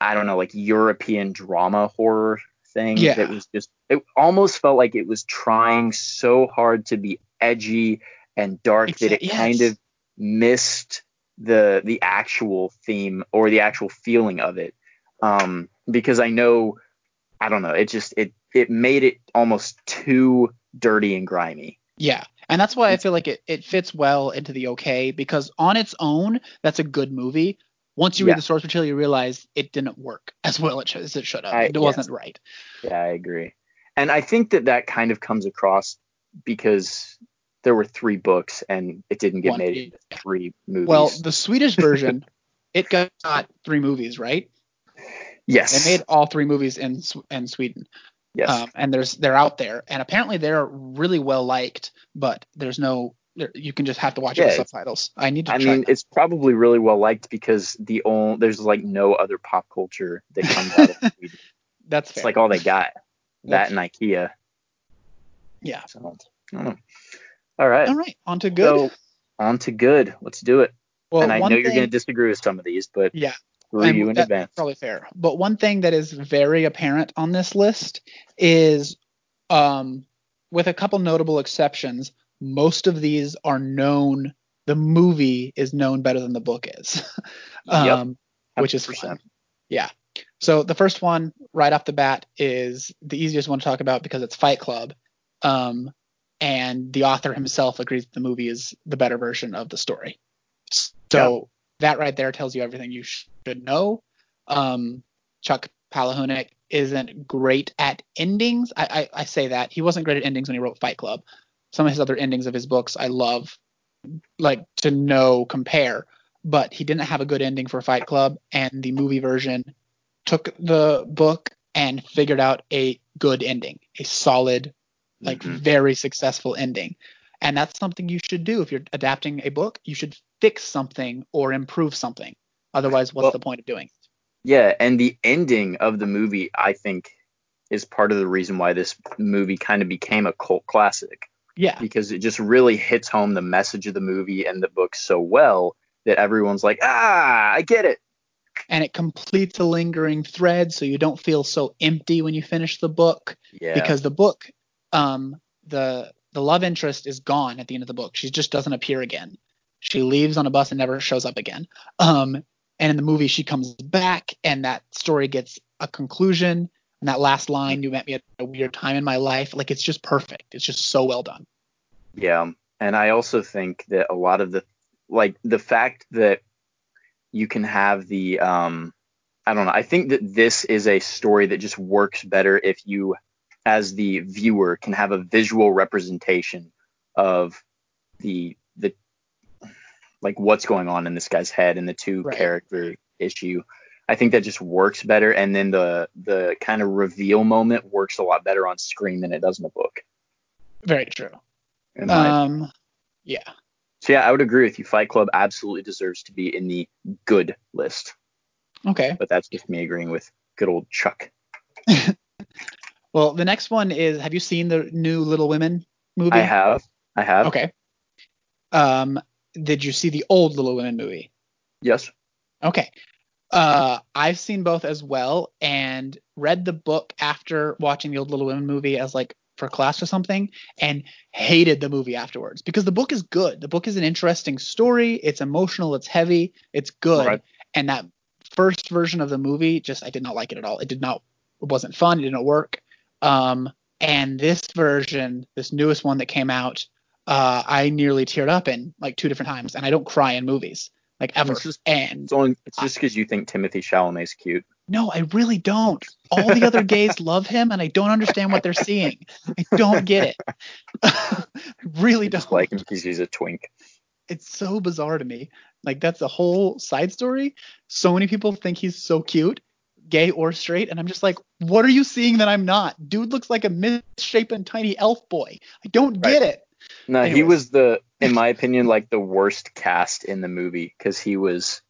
I don't know, like European drama horror thing Yeah. that was just it almost felt like it was trying so hard to be edgy and dark that it Exa- kind of missed the the actual theme or the actual feeling of it. Um, because I know I don't know, it just it it made it almost too dirty and grimy. Yeah. And that's why I mm. feel like it, it fits well into the okay because on its own, that's a good movie. Once you Yeah. read the source material, you realize it didn't work <laughs> as well as it should have. I- it yes. wasn't right. Yeah, I agree. And I think that that kind of comes across because there were three books and it didn't get One, made into yeah. three movies. Well, the Swedish <laughs> version, it got three movies, right? yes. They made all three movies in in Sweden. Yes. Um, and there's they're out there, and apparently they're really well liked, but there's no you can just have to watch it Yeah, with subtitles. I need to I mean, it's probably really well liked because the only there's like no other pop culture that comes out of <laughs> Sweden. that's It's like all they got. That's- That and IKEA. yeah. So I don't know. All right. All right, on to good. So on to good. Let's do it. well, and I know you're going to disagree with some of these, but Yeah. Screw you in that- advance. Probably fair. But one thing that is very apparent on this list is, um, with a couple notable exceptions, most of these are known. The movie is known better than the book is, <laughs> um, which is 100%. fun. Yeah. So the first one, right off the bat, is the easiest one to talk about because it's Fight Club. Um, and the author himself agrees that the movie is the better version of the story. So that right there tells you everything you should know. Um, Chuck Palahniuk isn't great at endings. I, I, I say that he wasn't great at endings when he wrote Fight Club. Some of his other endings of his books I love, like to know compare, but he didn't have a good ending for Fight Club, and the movie version took the book and figured out a good ending, a solid, like Mhm. very successful ending. And that's something you should do if you're adapting a book. You should fix something or improve something. Otherwise, what's Well- the point of doing it? Yeah, and the ending of the movie, I think, is part of the reason why this movie kind of became a cult classic Yeah, because it just really hits home the message of the movie and the book so well that everyone's like, ah, I get it. and it completes a lingering thread, so you don't feel so empty when you finish the book. Yeah. Because the book, um, the the love interest is gone at the end of the book. She just doesn't appear again. She leaves on a bus and never shows up again. Um, and in the movie, she comes back, and that story gets a conclusion. And that last line, "You met me at a weird time in my life," like it's just perfect. It's just so well done. Yeah, and I also think that a lot of the like the fact that you can have the um I don't know. I think that this is a story that just works better if you, as the viewer, can have a visual representation of the the like what's going on in this guy's head and the two Right. character issue. I think that just works better, and then the the kind of reveal moment works a lot better on screen than it does in the book. Very true. my Um, yeah. So yeah, I would agree with you. Fight Club absolutely deserves to be in the good list, Okay. but that's just me agreeing with good old Chuck. <laughs> Well, the next one is Have you seen the new Little Women movie? I have, I have. Okay. Um, did you see the old Little Women movie? Yes. Okay. Uh, I've seen both as well and read the book after watching the old Little Women movie as like for class or something and hated the movie afterwards because the book is good. The book is an interesting story. It's emotional. It's heavy. It's good. Right. And that first version of the movie, just I did not like it at all. It did not. It wasn't fun. It didn't work. Um, and this version, this newest one that came out, uh, I nearly teared up in like two different times. And I don't cry in movies like ever. It's just- and It's only it's just because you think Timothée Chalamet's cute. no, I really don't. All the other gays <laughs> love him, and I don't understand what they're seeing. I don't get it. <laughs> I really don't. like him because he's a twink. It's so bizarre to me. Like that's a whole side story. So many people think he's so cute, gay or straight, and I'm just like, what are you seeing that I'm not? Dude looks like a misshapen tiny elf boy. I don't get it. No, he was the, in my <laughs> opinion, like the worst cast in the movie because he was,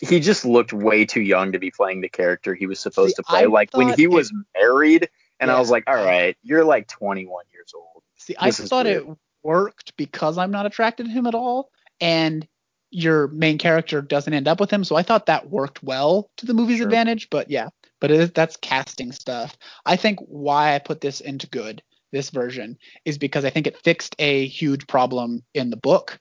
he just looked way too young to be playing the character he was supposed See, to play. I like when he it- was married, and I was like, all right, you're like 21 years old. See, I This is thought weird. it worked because I'm not attracted to him at all, and your main character doesn't end up with him. So I thought that worked well to the movie's Sure. advantage. But yeah, but it that's casting stuff. I think why I put this into good, this version, is because I think it fixed a huge problem in the book.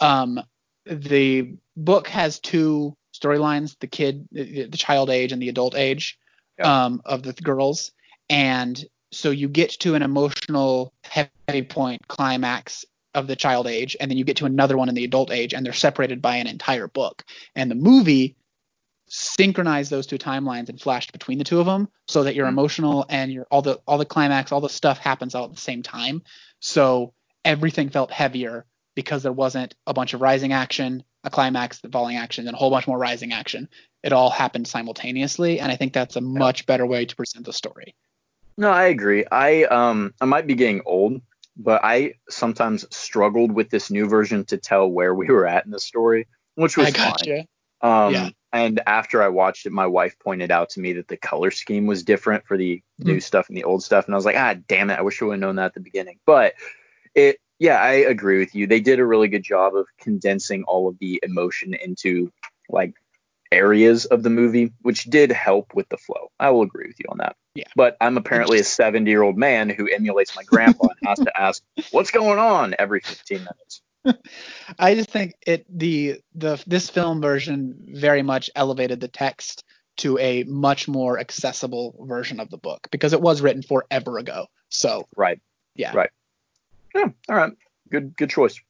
Um, the book has two storylines: the kid, the, the child age, and the adult age Yeah. um, of the girls, and so you get to an emotional heavy point climax of the child age and then you get to another one in the adult age and they're separated by an entire book and the movie synchronized those two timelines and flashed between the two of them so that your Mhm. emotional and your all the all the climax all the stuff happens all at the same time so everything felt heavier because there wasn't a bunch of rising action a climax the falling action and a whole bunch more rising action it all happened simultaneously and i think that's a much better way to present the story No, I agree. I um I might be getting old, but I sometimes struggled with this new version to tell where we were at in the story, which was i got fine. you Um, Yeah. And after I watched it, my wife pointed out to me that the color scheme was different for the Hmm. new stuff and the old stuff, and I was like, ah, damn it, I wish I would have known that at the beginning. But it, yeah, I agree with you. They did a really good job of condensing all of the emotion into like areas of the movie, which did help with the flow. I will agree with you on that. Yeah. But I'm apparently a 70 year old man who emulates my grandpa and has to ask, what's going on every 15 minutes. <laughs> I just think it the the this film version very much elevated the text to a much more accessible version of the book because it was written forever ago. So Right. yeah, Right. Yeah. All right. Good. Good choice.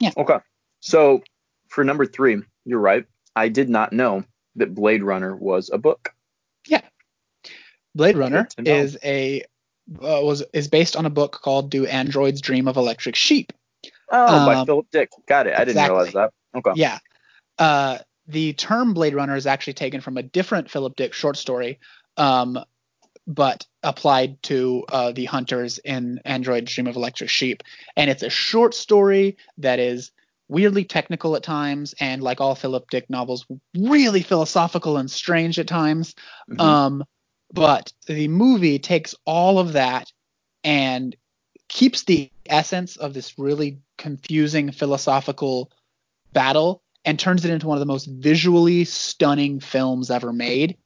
Yeah. Okay. So for number three, you're right. I did not know that Blade Runner was a book. Yeah. Blade Runner Good to know. is a uh, was is based on a book called Do Androids Dream of Electric Sheep? Oh, by Um, Philip Dick. Got it. I didn't realize that. Okay. Yeah. Uh, the term Blade Runner is actually taken from a different Philip Dick short story, um, but applied to uh, the hunters in Android Dream of Electric Sheep. And it's a short story that is weirdly technical at times, and like all Philip Dick novels, really philosophical and strange at times. Mhm. Um, but the movie takes all of that and keeps the essence of this really confusing philosophical battle and turns it into one of the most visually stunning films ever made.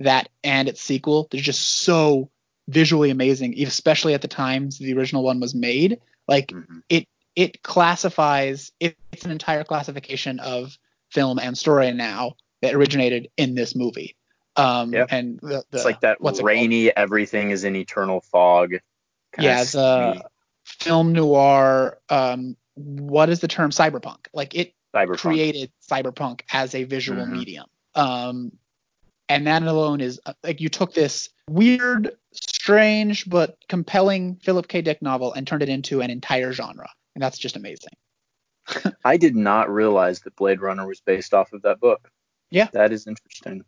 That and its sequel, they're just so visually amazing, especially at the times the original one was made. Like Mhm. it it classifies it, it's an entire classification of film and story now that originated in this movie. Um Yep. and the, the It's like that rainy, everything is in eternal fog. Kinda Yeah, the film noir um what is the term cyberpunk? Like it cyberpunk. created cyberpunk as a visual Mhm. medium. Um, and that alone is uh, like you took this weird, strange but compelling Philip K. Dick novel and turned it into an entire genre, and that's just amazing. <laughs> I did not realize that Blade Runner was based off of that book. Yeah, that is interesting.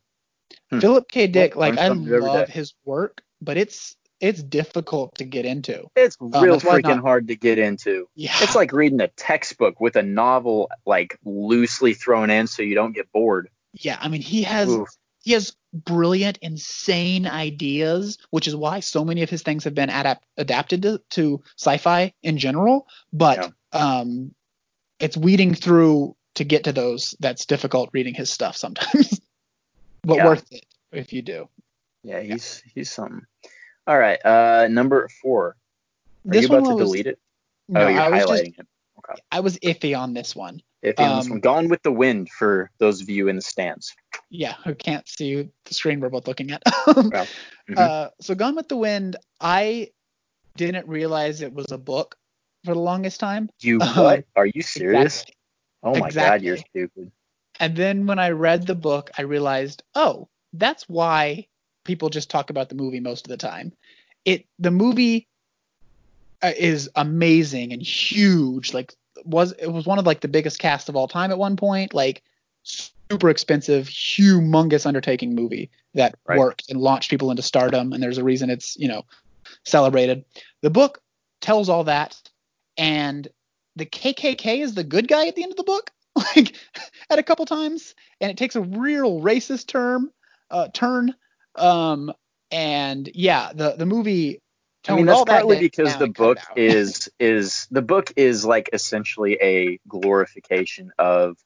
Hmm. Philip K. Dick, well, like I love his work, but it's it's difficult to get into. It's um, real freaking hard to get into. Yeah. It's like reading a textbook with a novel like loosely thrown in so you don't get bored. Yeah, I mean he has Oof. he has brilliant, insane ideas, which is why so many of his things have been adapt, adapted to, to sci-fi in general. But yeah. um, it's weeding through to get to those that's difficult reading his stuff sometimes. <laughs> but yeah. worth it if you do. Yeah, he's yeah. he's something. All right, uh, number four. Are this you about to was, delete it? No, oh, you're highlighting just, it. Okay. I was iffy on this one. Iffy um, on this um, one. Gone with the Wind for those of you in the stands. Yeah, who can't see the screen we're both looking at. <laughs> mm-hmm. uh, so Gone with the Wind, I didn't realize it was a book for the longest time. You uh, <laughs> what? Are you serious? Exactly. Oh my exactly. god, you're stupid. And then when I read the book, I realized, oh, that's why people just talk about the movie most of the time. It the movie uh, is amazing and huge. Like was it was one of like the biggest cast of all time at one point. Like super expensive, humongous undertaking movie that right. worked and launched people into stardom. And there's a reason it's you know celebrated. The book tells all that, and the KKK is the good guy at the end of the book, <laughs> like at a couple times, and it takes a real racist term uh, turn um, and yeah, the the movie. I mean, that's partly that because the book is is the book is like essentially a glorification of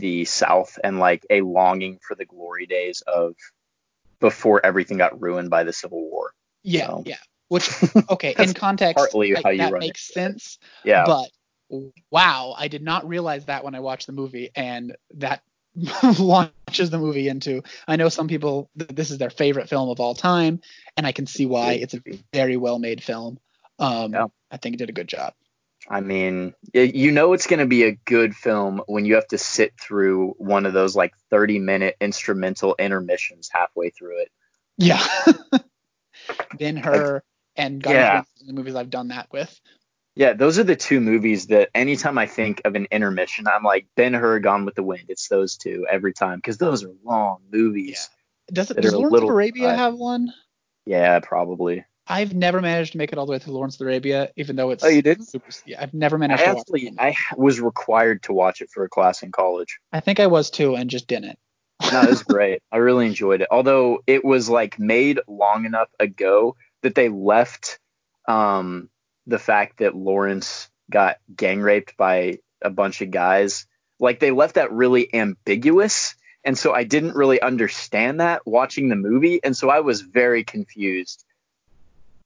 the South and like a longing for the glory days of before everything got ruined by the Civil War. Yeah, so. yeah. Which <laughs> okay, in context, partly like, how you that run makes it. sense. Yeah. But wow, I did not realize that when I watched the movie, and that <laughs> launches the movie into. I know some people this is their favorite film of all time, and I can see why. It's a very well made film. Um, yeah. I think it did a good job. I mean, you know it's going to be a good film when you have to sit through one of those like 30 minute instrumental intermissions halfway through it. Yeah. <laughs> Ben Hur and Gun yeah. the movies I've done that with. Yeah, those are the two movies that anytime I think of an intermission, I'm like Ben Hur, Gone with the Wind. It's those two every time because those are long movies. Yeah. Does, does Lawrence of Arabia uh, have one? Yeah, probably. I've never managed to make it all the way through Lawrence of Arabia, even though it's. Oh, you did? Super, yeah, I've never managed. I to actually, I was required to watch it for a class in college. I think I was too, and just didn't. no, it was great. I really enjoyed it. Although it was like made long enough ago that they left um the fact that Lawrence got gang raped by a bunch of guys. Like they left that really ambiguous. And so I didn't really understand that watching the movie. And so I was very confused.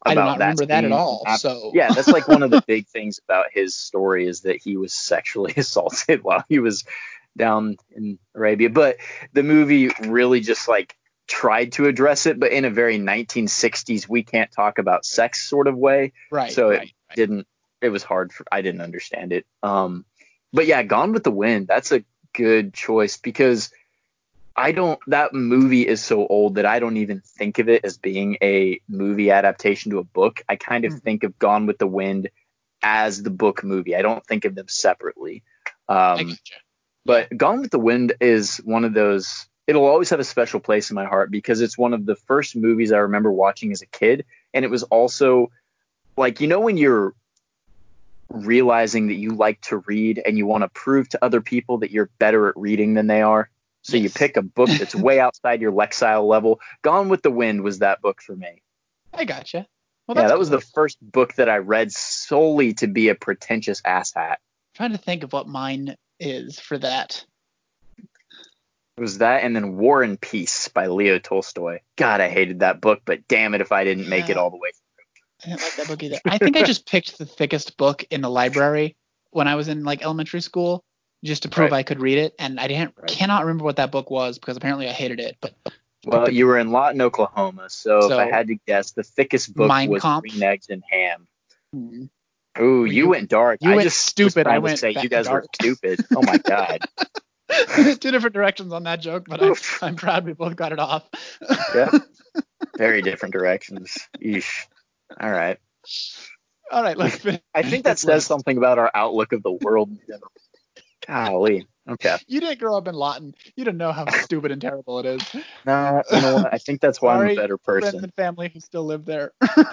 I do not remember that at all. So yeah, that's like one of the <laughs> big things about his story is that he was sexually <laughs> assaulted while he was down in Arabia. But the movie really just like tried to address it, but in a very 1960s we can't talk about sex sort of way. Right. So right, it right. didn't. It was hard for. I didn't understand it. Um, but yeah, Gone with the Wind. That's a good choice because I don't. That movie is so old that I don't even think of it as being a movie adaptation to a book. I kind of mm. think of Gone with the Wind as the book movie. I don't think of them separately. Um, but Gone with the Wind is one of those it'll always have a special place in my heart because it's one of the first movies I remember watching as a kid. And it was also like, you know, when you're realizing that you like to read and you want to prove to other people that you're better at reading than they are. So yes. you pick a book that's <laughs> way outside your Lexile level. Gone with the Wind was that book for me. I gotcha. Well, yeah, that cool. was the first book that I read solely to be a pretentious asshat. I'm trying to think of what mine is for that. It was that and then War and Peace by Leo Tolstoy. God, I hated that book, but damn it if I didn't make it all the way through. I didn't like that book either. I think I just picked the thickest book in the library when I was in like elementary school just to prove right. I could read it and I didn't right. cannot remember what that book was because apparently I hated it, but well, you were in Lawton, Oklahoma, so, so if I had to guess, the thickest book was Kampf. Green Eggs and Ham. Mm-hmm. Ooh, you, you, went dark. You I went just stupid. I went say you guys dark. were stupid. Oh my god. <laughs> <laughs> Two different directions on that joke, but I'm, I'm proud we both got it off. yeah. <laughs> Very different directions. Yeesh. All right. All right, let's finish. I think that says something about our outlook of the world in general. Golly. Okay. You didn't grow up in Lawton. You didn't know how stupid and terrible it is. <laughs> No, you know what? I think that's why Sorry, I'm a better person. Friends and family who still live there.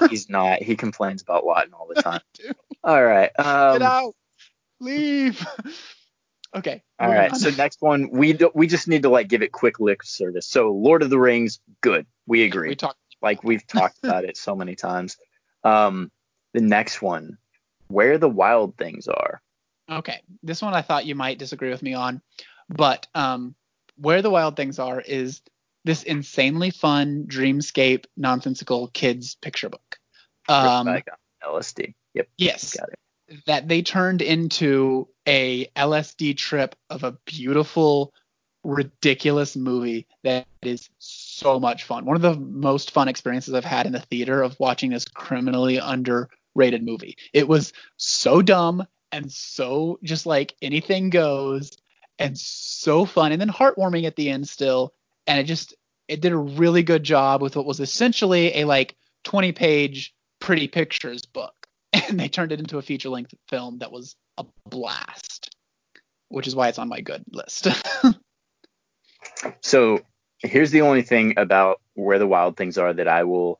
He's not. He complains about Lawton all the time. all right. Um, Get out. Leave. Okay. All moving right. on. So next one, we do, we just need to like give it quick lip service. So Lord of the Rings, good. We agree. we talked. like we've talked <laughs> about it so many times. Um, the next one, where the wild things are. Okay. This one I thought you might disagree with me on, but um, where the wild things are is this insanely fun dreamscape nonsensical kids picture book. Um, Ripped back on LSD. Yep. yes. Got it. that they turned into a LSD trip of a beautiful, ridiculous movie that is so much fun. One of the most fun experiences I've had in the theater of watching this criminally underrated movie. It was so dumb and so just like anything goes and so fun and then heartwarming at the end still. And it just it did a really good job with what was essentially a like 20 page pretty pictures book and they turned it into a feature length film that was a blast, which is why it's on my good list. <laughs> So here's the only thing about where the wild things are that I will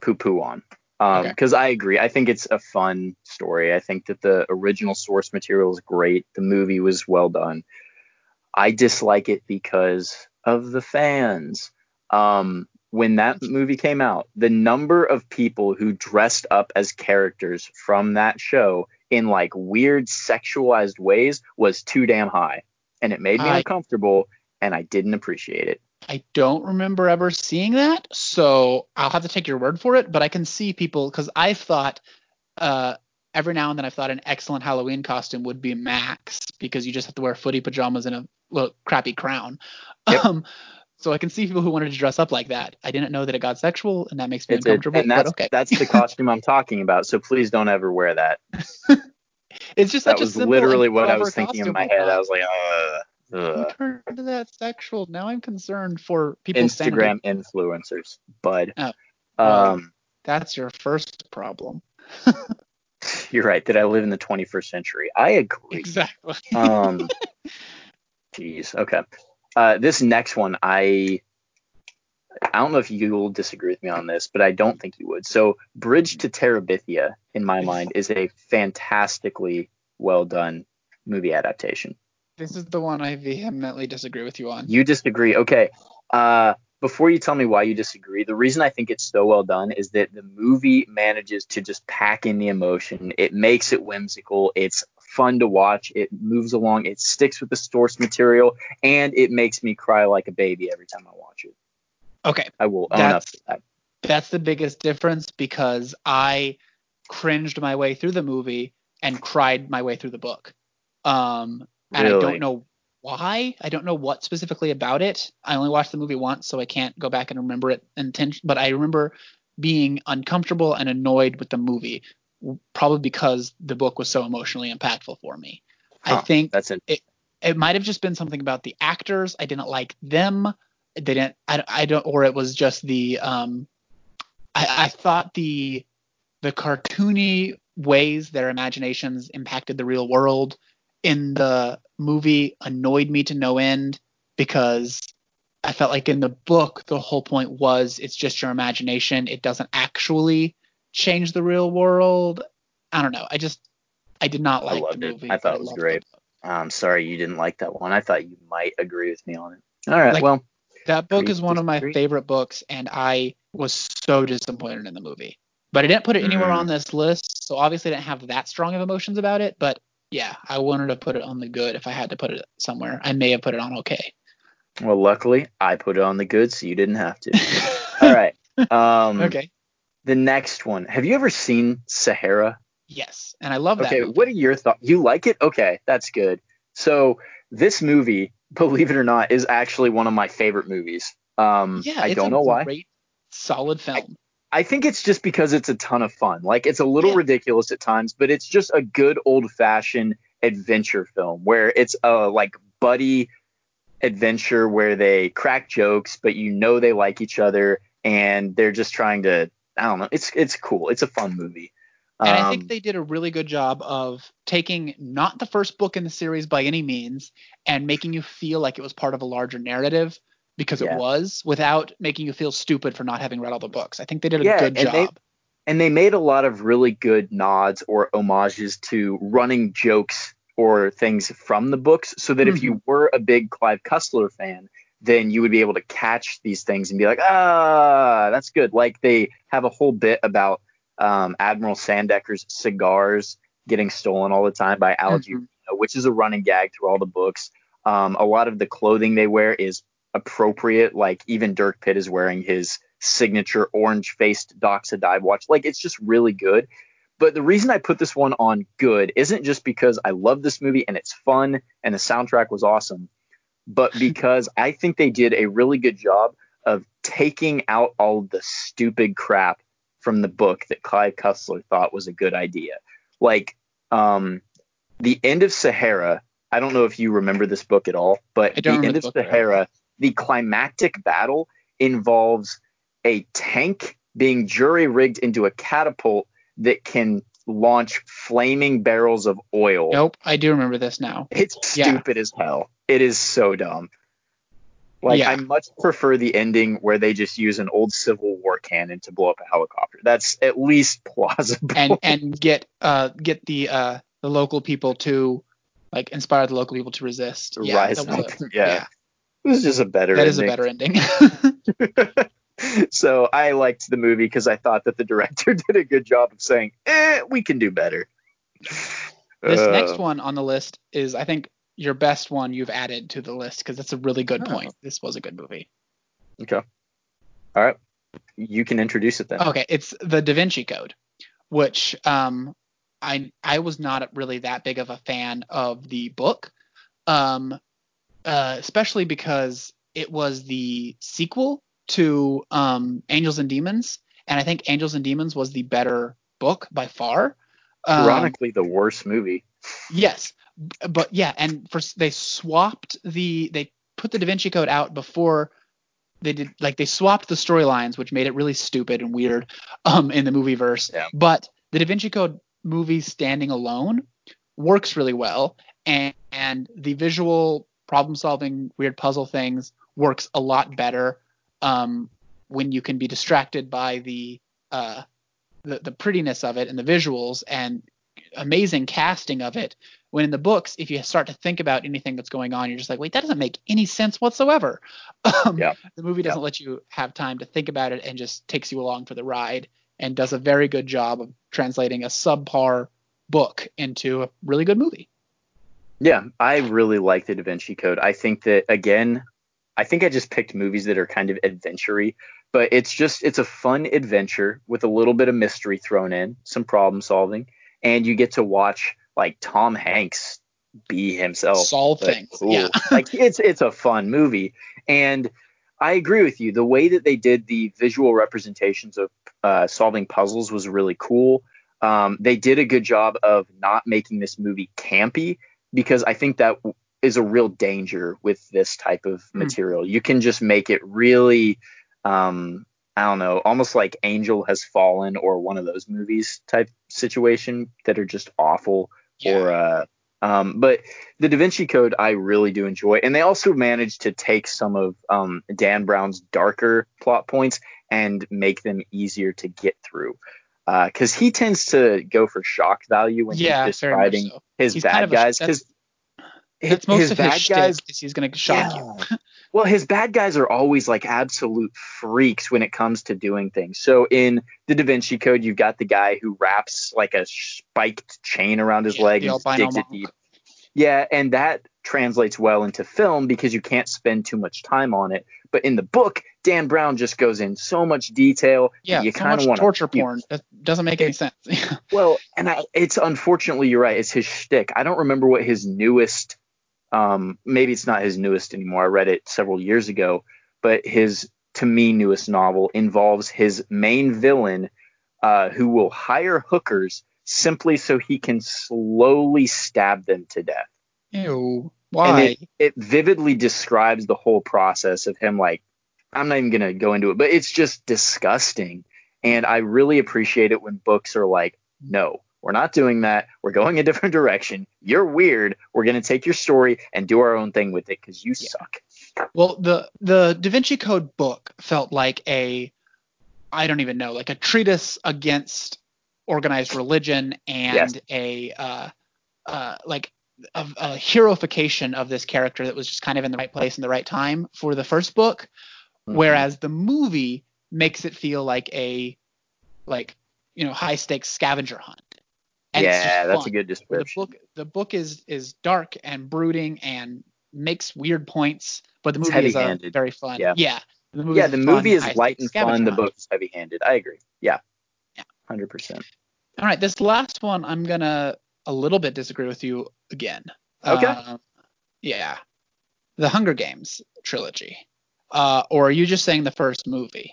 poo poo on. Okay. Because I agree. I think it's a fun story. I think that the original source material is great. The movie was well done. I dislike it because of the fans. Um, when that movie came out, the number of people who dressed up as characters from that show in like weird sexualized ways was too damn high. And it made me I- uncomfortable and I didn't appreciate it. I don't remember ever seeing that, so I'll have to take your word for it. But I can see people because I've thought uh, every now and then I've thought an excellent Halloween costume would be Max because you just have to wear footy pajamas and a little crappy crown. Yep. Um, so I can see people who wanted to dress up like that. I didn't know that it got sexual, and that makes me It's it, uncomfortable. and that's okay, that's the <laughs> costume I'm talking about. So please don't ever wear that. <laughs> it's just That such a was literally what I was thinking in my head. I was like, uh, turned that sexual. Now I'm concerned for sanity. Instagram influencers, bud. Oh, well. Um, That's your first problem. <laughs> you're right. Did I live in the 21st century? I agree. Exactly. Um, jeez. Okay. Uh, this next one, I I don't know if you will disagree with me on this, but I don't think you would. So, Bridge to Terabithia, in my mind, is a fantastically well done movie adaptation. this is the one I vehemently disagree with you on. You disagree. Okay. Uh, before you tell me why you disagree, the reason I think it's so well done is that the movie manages to just pack in the emotion. It makes it whimsical. It's fun to watch. It moves along. It sticks with the source material, and it makes me cry like a baby every time I watch it. Okay, I will own up That's- to that. that's the biggest difference because I cringed my way through the movie and cried my way through the book. Um, and I don't know why. I don't know what specifically about it. I only watched the movie once, so I can't go back and remember it intention. But I remember being uncomfortable and annoyed with the movie, probably because the book was so emotionally impactful for me. I think That's it. it might have just been something about the actors. I didn't like them. They didn't. I, I don't. Or it was just the. Um, I, I thought the the cartoony ways their imaginations impacted the real world in the movie annoyed me to no end because I felt like in the book the whole point was it's just your imagination. It doesn't actually change the real world. I don't know. I just I did not like I loved the it. I thought but it was great. I'm sorry you didn't like that one. I thought you might agree with me on it. All right. Like- well, That book is one of my favorite books, and I was so disappointed in the movie. But I didn't put it anywhere Mm. on this list, so obviously I didn't have that strong of emotions about it. But yeah, I wanted to put it on the good if I had to put it somewhere. I may have put it on okay. well, luckily I put it on the good, so you didn't have to. <laughs> All right. Um, okay. The next one. Have you ever seen Sahara? Yes, and I love that. Okay. movie. What are your thoughts? You like it? Okay, that's good. So this movie, <laughs> believe it or not, is actually one of my favorite movies. Um, Yeah, I it's don't a know why. Great, solid film. I think it's just because it's a ton of fun. Like it's a little Yeah. ridiculous at times, but it's just a good old fashioned adventure film where it's a like buddy adventure where they crack jokes, but you know they like each other and they're just trying to. I don't know. It's it's cool. It's a fun movie. And um, I think they did a really good job of taking not the first book in the series by any means and making you feel like it was part of a larger narrative because yeah. it was without making you feel stupid for not having read all the books. I think they did a yeah, good job. They, and they made a lot of really good nods or homages to running jokes or things from the books so that mm-hmm. if you mm-hmm. were a big Clive Cussler fan, then you would be able to catch these things and be like, ah, that's good. Like they have a whole bit about um, Admiral Sandecker's cigars getting stolen all the time by Al mm-hmm. which is a running gag through all the books. Um, a lot of the clothing they wear is appropriate. Like even Dirk Pitt is wearing his signature orange faced Doxa dive watch. Like it's just really good. But the reason I put this one on good isn't just because I love this movie and it's fun and the soundtrack was awesome, but <laughs> because I think they did a really good job of taking out all the stupid crap from the book that Clive Cussler thought was a good idea. Like um, the end of Sahara. I don't know if you remember this book at all, but the end of Sahara, the climactic battle involves a tank being jury rigged into a catapult that can launch flaming barrels of oil. Nope, I do remember this now. It's stupid yeah. as hell. It is so dumb. Like yeah. I much prefer the ending where they just use an old Civil War cannon to blow up a helicopter. That's at least <laughs> plausible. And and get uh get the uh the local people to like inspire the local people to resist. Yeah, Rise up. yeah. yeah. This is just a better That ending. is a better ending. <laughs> so I liked the movie because I thought that the director <laughs> did a good job of saying, eh, we can do better. This uh, next one on the list is, I think, your best one you've added to the list because that's a really good oh. point. This was a good movie. Okay. All right. You can introduce it then. Okay. It's the Da Vinci Code, which um, I I was not really that big of a fan of the book, um, uh, especially because it was the sequel to um, Angels and Demons, and I think Angels and Demons was the better book by far. Um, Ironically, the worst movie. Yes, but yeah, and for they swapped the they put the Da Vinci Code out before they did like they swapped the storylines, which made it really stupid and weird um in the movie verse. Yeah. But the Da Vinci Code movie standing alone works really well, and and the visual problem solving weird puzzle things works a lot better um, when you can be distracted by the, uh, the the prettiness of it and the visuals and amazing casting of it when in the books, if you start to think about anything that's going on, you're just like, wait, that doesn't make any sense whatsoever. <laughs> Um, yeah. The movie doesn't yeah. let you have time to think about it and just takes you along for the ride and does a very good job of translating a subpar book into a really good movie. Yeah, I really like the Da Vinci Code. I think that again, I think I just picked movies that are kind of adventure but it's just it's a fun adventure with a little bit of mystery thrown in, some problem solving, and you get to watch like Tom Hanks be himself. Solve things. Cool. Yeah. <laughs> like it's it's a fun movie. And I agree with you. The way that they did the visual representations of uh, solving puzzles was really cool. Um, they did a good job of not making this movie campy because I think that is a real danger with this type of mm. material. You can just make it really, um, I don't know, almost like Angel Has Fallen or one of those movies type situation that are just awful yeah. or uh, um, but the Da Vinci Code I really do enjoy, and they also managed to take some of um, Dan Brown's darker plot points and make them easier to get through. Because uh, he tends to go for shock value when yeah, he's describing so. his he's bad kind of guys. Because that's most his of bad his guys. He's going to shock yeah. you. <laughs> well, his bad guys are always like absolute freaks when it comes to doing things. So in the Da Vinci Code, you've got the guy who wraps like a spiked chain around his yeah, leg and digs it deep. Yeah, and that translates well into film because you can't spend too much time on it. But in the book, Dan Brown just goes in so much detail. Yeah, you so kind of want torture porn. That doesn't make any sense. <laughs> well, and I, it's unfortunately you're right. It's his shtick. I don't remember what his newest um, maybe it's not his newest anymore. I read it several years ago, but his to me newest novel involves his main villain uh, who will hire hookers simply so he can slowly stab them to death. Ew. Why? And it, it vividly describes the whole process of him like I'm not even gonna go into it, but it's just disgusting. And I really appreciate it when books are like, no, we're not doing that. We're going a different direction. You're weird. We're gonna take your story and do our own thing with it because you yeah. suck. Well, the the Da Vinci Code book felt like a I don't even know, like a treatise against organized religion and yes. a uh, uh, like a, a heroification of this character that was just kind of in the right place in the right time for the first book, mm-hmm. whereas the movie makes it feel like a like you know high stakes scavenger hunt. And yeah, that's a good description. The book the book is is dark and brooding and makes weird points, but the movie is uh, very fun. Yeah. Yeah. The movie, yeah, the movie is light and fun. The book is heavy handed. I agree. Yeah. Yeah. Hundred percent. All right, this last one I'm gonna a little bit disagree with you again. Okay. Um, yeah. The Hunger Games trilogy. Uh, or are you just saying the first movie?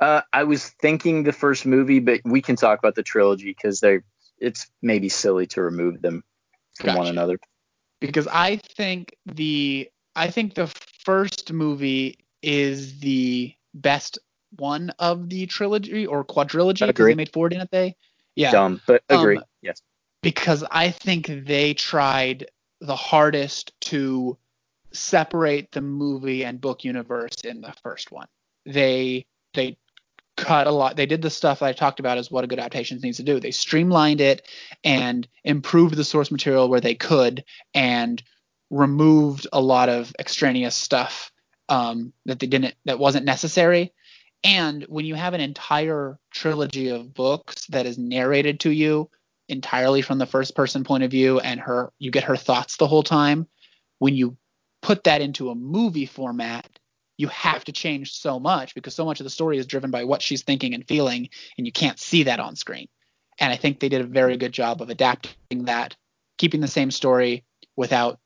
Uh, I was thinking the first movie, but we can talk about the trilogy because they it's maybe silly to remove them from gotcha. one another. Because I think the I think the first movie is the best one of the trilogy or quadrilogy because they made four, didn't they? Yeah. Dumb, but agree. Um, yes. Because I think they tried the hardest to separate the movie and book universe in the first one. They they cut a lot. They did the stuff that I talked about as what a good adaptation needs to do. They streamlined it and improved the source material where they could and removed a lot of extraneous stuff um, that they didn't that wasn't necessary. And when you have an entire trilogy of books that is narrated to you entirely from the first person point of view and her you get her thoughts the whole time, when you put that into a movie format, you have to change so much because so much of the story is driven by what she's thinking and feeling and you can't see that on screen. And I think they did a very good job of adapting that, keeping the same story without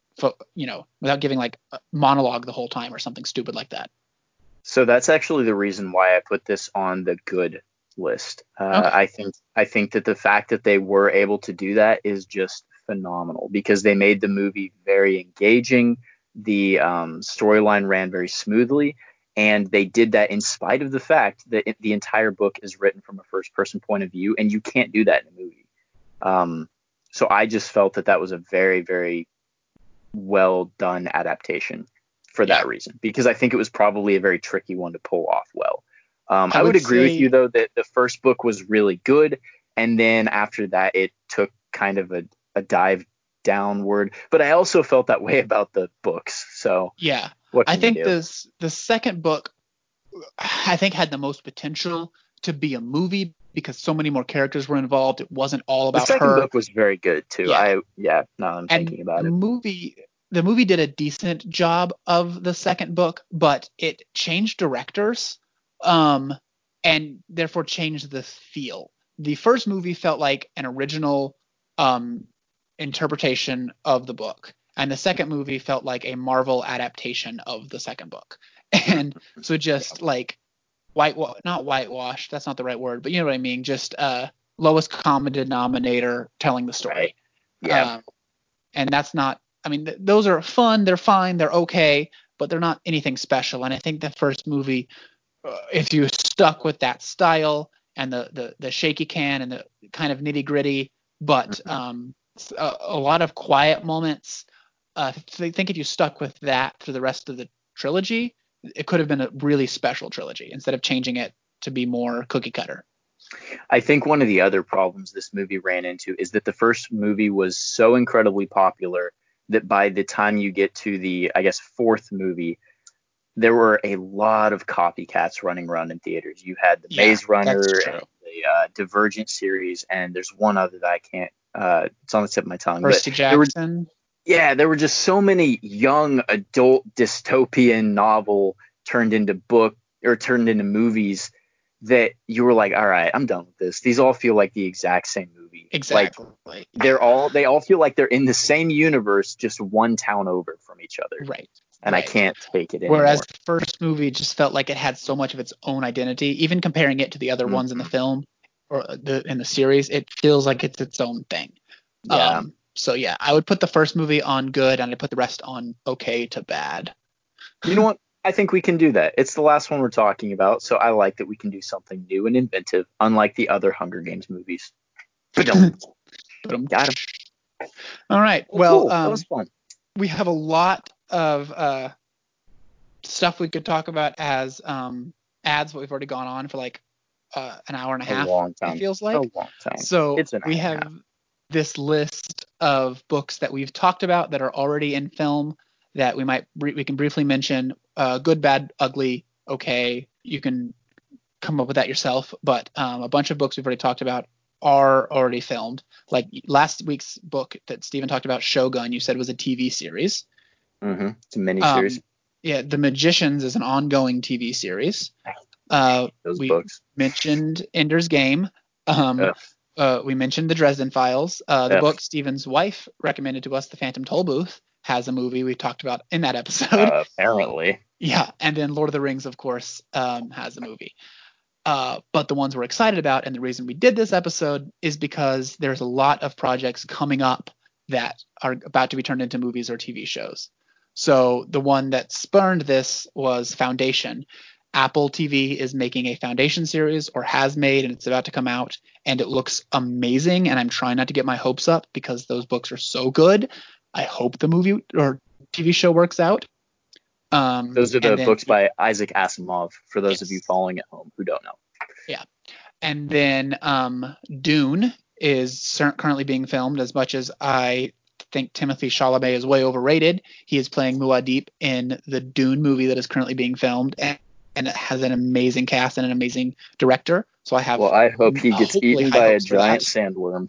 you know, without giving like a monologue the whole time or something stupid like that. So that's actually the reason why I put this on the good list. Uh, okay. I think I think that the fact that they were able to do that is just phenomenal because they made the movie very engaging. The um, storyline ran very smoothly, and they did that in spite of the fact that it, the entire book is written from a first-person point of view, and you can't do that in a movie. Um, so I just felt that that was a very, very well done adaptation for that reason because I think it was probably a very tricky one to pull off well. Um, I, I, would, would agree say, with you though that the first book was really good, and then after that it took kind of a, a dive downward. But I also felt that way about the books. So yeah, I think this the second book I think had the most potential to be a movie because so many more characters were involved. It wasn't all about her. The second her. book was very good too. Yeah. I yeah, now I'm and thinking about the it. Movie the movie did a decent job of the second book, but it changed directors, um, and therefore changed the feel. The first movie felt like an original um, interpretation of the book, and the second movie felt like a Marvel adaptation of the second book. <laughs> And so just like white, not whitewashed, that's not the right word, but you know what I mean. Just uh, lowest common denominator telling the story. Right. Yeah. Um, and that's not I mean, th- those are fun. They're fine. They're okay, but they're not anything special. And I think the first movie, uh, if you stuck with that style and the the, the shaky cam and the kind of nitty gritty, but mm-hmm. um, a, a, lot of quiet moments. Uh, I think if you stuck with that for the rest of the trilogy, it could have been a really special trilogy instead of changing it to be more cookie cutter. I think one of the other problems this movie ran into is that the first movie was so incredibly popular that by the time you get to the, I guess, fourth movie, there were a lot of copycats running around in theaters. You had the yeah, Maze Runner, and the uh, Divergent series, and there's one other that I can't. Uh, it's on the tip of my tongue. Percy Jackson. Were, yeah, there were just so many young adult dystopian novel turned into book or turned into movies that you were like, all right, I'm done with this. These all feel like the exact same movie. Exactly. Like, they're all they all feel like they're in the same universe, just one town over from each other. Right. And right. I can't take it anymore. Whereas the first movie just felt like it had so much of its own identity, even comparing it to the other mm-hmm. ones in the film or the in the series, it feels like it's its own thing. Yeah. Um, so yeah, I would put the first movie on good, and I put the rest on okay to bad. You know what? I think we can do that. It's the last one we're talking about, so I like that we can do something new and inventive, unlike the other Hunger Games movies. Got him. All right. Well, cool. um, that was fun. we have a lot of uh, stuff we could talk about as um, ads, but we've already gone on for like uh, an hour and a half. long time. It feels like. a long time. So we a have this list of books that we've talked about that are already in film that we might we can briefly mention. Uh, good, bad, ugly, okay. You can come up with that yourself, but um, a bunch of books we've already talked about are already filmed. Like last week's book that Stephen talked about, Shogun, you said was a TV series. Mm-hmm. It's a mini Um, series. Yeah, The Magicians is an ongoing TV series. Uh, those we books. mentioned Ender's Game. Um, Ugh. uh, we mentioned the Dresden Files. Uh, the Ugh. book Stephen's wife recommended to us, The Phantom Tollbooth, has a movie we talked about in that episode. Uh, apparently. <laughs> yeah, and then Lord of the Rings, of course, um, has a movie. Uh, but the ones we're excited about, and the reason we did this episode is because there's a lot of projects coming up that are about to be turned into movies or TV shows. So the one that spurned this was Foundation. Apple TV is making a Foundation series or has made, and it's about to come out, and it looks amazing. And I'm trying not to get my hopes up because those books are so good. I hope the movie or TV show works out. Um, Those are the then- books by Isaac Asimov, for those of you following at home who don't know. Yeah. And then um, Dune is currently being filmed. As much as I think Timothée Chalamet is way overrated, he is playing Muad'Dib in the Dune movie that is currently being filmed, and, and it has an amazing cast and an amazing director. So I have. Well, I hope he gets eaten by a hopes for that. giant sandworm.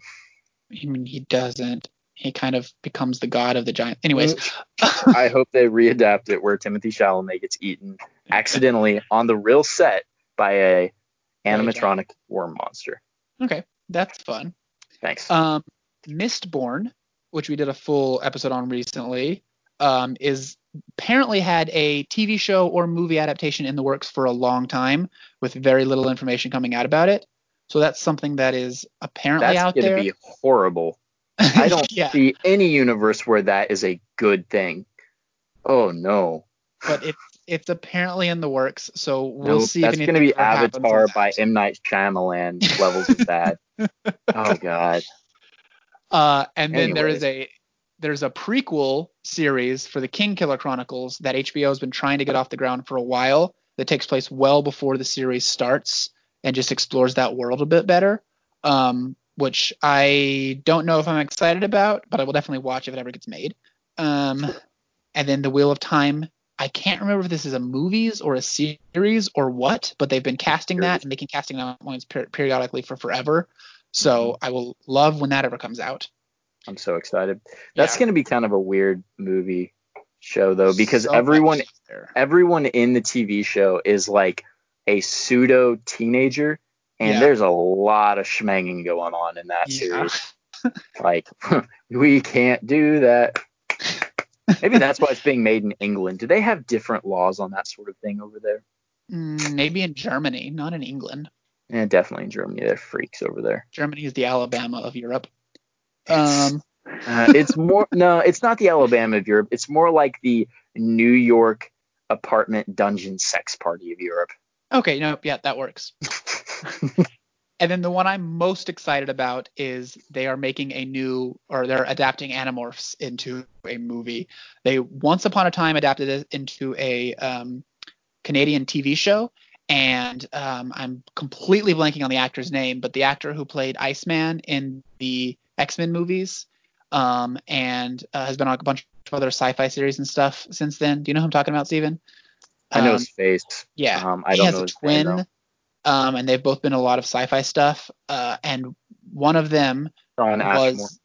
I mean, he doesn't. He kind of becomes the god of the giant. Anyways, I hope they readapt it where Timothée Chalamet gets eaten accidentally on the real set by a animatronic worm monster. okay, that's fun. Thanks. Um, Mistborn, which we did a full episode on recently, um, is apparently had a TV show or movie adaptation in the works for a long time, with very little information coming out about it. So that's something that is apparently That's out going to be horrible. <laughs> I don't yeah, see any universe where that is a good thing. Oh no. but it's it's apparently in the works. So we'll see. that's if going to be anything ever happens Avatar by that. M Night Shyamalan levels of bad. <laughs> oh god. Uh, and then there is a there's a prequel series for the Kingkiller Chronicles that HBO has been trying to get off the ground for a while. That takes place well before the series starts and just explores that world a bit better. Um, which I don't know if I'm excited about, but I will definitely watch if it ever gets made. Um, and then the Wheel of Time. I can't remember if this is a movies or a series or what, but they've been casting that and making casting announcements per- periodically for forever. So I will love when that ever comes out. I'm so excited. That's Yeah. going to be kind of a weird movie show though because So everyone everyone in the TV show is like a pseudo teenager and Yeah. there's a lot of schmanging going on in that Yeah. series. <laughs> Like <laughs> we can't do that. Maybe that's why it's being made in England. Do they have different laws on that sort of thing over there? Mm, maybe in Germany, not in England. Yeah, definitely in Germany. They're freaks over there. Germany is the Alabama of Europe. Um, Uh, it's more no, it's not the Alabama of Europe. It's more like the New York apartment dungeon sex party of Europe. okay, no, yeah, that works. <laughs> And then the one I'm most excited about is they are making a new, or they're adapting Animorphs into a movie. They once upon a time adapted it into a um, Canadian TV show, and um, I'm completely blanking on the actor's name, but the actor who played Iceman in the X-Men movies, um, and uh, has been on a bunch of other sci-fi series and stuff since then. Do you know who I'm talking about, Steven? I know Um, his face. yeah, Um, I he don't has know a name, twin, though. um, and they've both been a lot of sci-fi stuff. Uh, and one of them Shawn Ashmore. was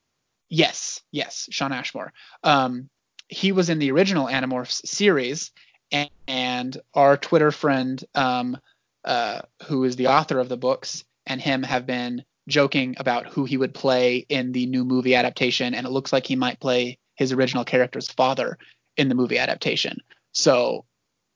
yes, yes, Shawn Ashmore. Um, he was in the original Animorphs series, and, and our Twitter friend, um, uh, who is the author of the books, and him have been joking about who he would play in the new movie adaptation, and it looks like he might play his original character's father in the movie adaptation. So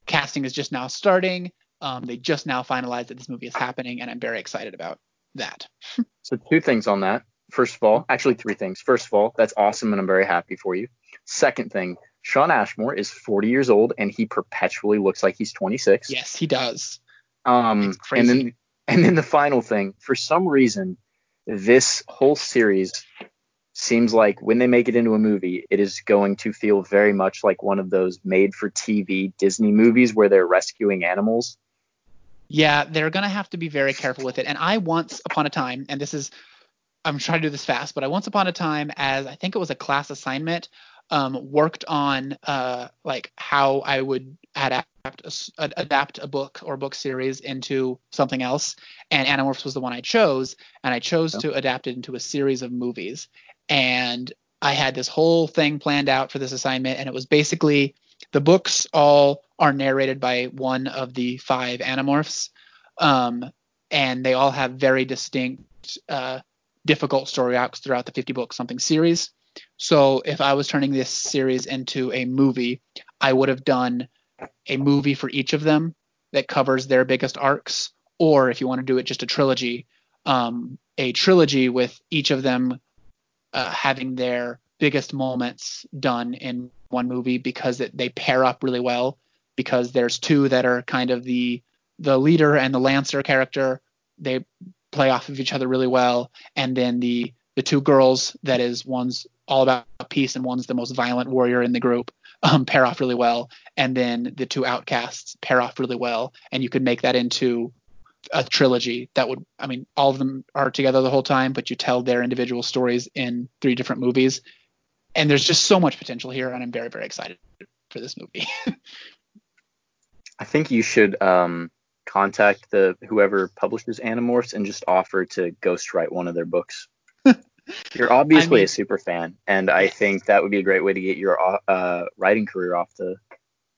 casting is just now starting. Um, they just now finalized that this movie is happening, and I'm very excited about that. <laughs> So two things on that. first of all, actually three things. First of all, that's awesome and I'm very happy for you. Second thing, Shawn Ashmore is 40 years old and he perpetually looks like he's 26. Yes, he does. Um, and then and then the final thing, for some reason, this whole series seems like when they make it into a movie, it is going to feel very much like one of those made for TV Disney movies where they're rescuing animals. Yeah, they're going to have to be very careful with it. And I once upon a time, and this is, I'm trying to do this fast, but I once upon a time, as I think it was a class assignment, um, worked on uh, like how I would adapt a, adapt a book or book series into something else, and Animorphs was the one I chose, and I chose to adapt it into a series of movies, and I had this whole thing planned out for this assignment, and it was basically the books all are narrated by one of the five Animorphs, um, and they all have very distinct, uh, difficult story arcs throughout the 50 book something series. So if I was turning this series into a movie, I would have done a movie for each of them that covers their biggest arcs, or if you want to do it just a trilogy, um, a trilogy with each of them uh, having their biggest moments done in one movie because it, they pair up really well. Because there's two that are kind of the the leader and the lancer character. They play off of each other really well, and then the the two girls that is one's all about peace and one's the most violent warrior in the group um, pair off really well and then the two outcasts pair off really well and you could make that into a trilogy that would i mean all of them are together the whole time but you tell their individual stories in three different movies. And there's just so much potential here and i'm very very excited for this movie. <laughs> I think you should um, contact the whoever publishes animorphs and just offer to ghostwrite one of their books <laughs> you're obviously I mean, a super fan, and I think that would be a great way to get your uh, writing career off the,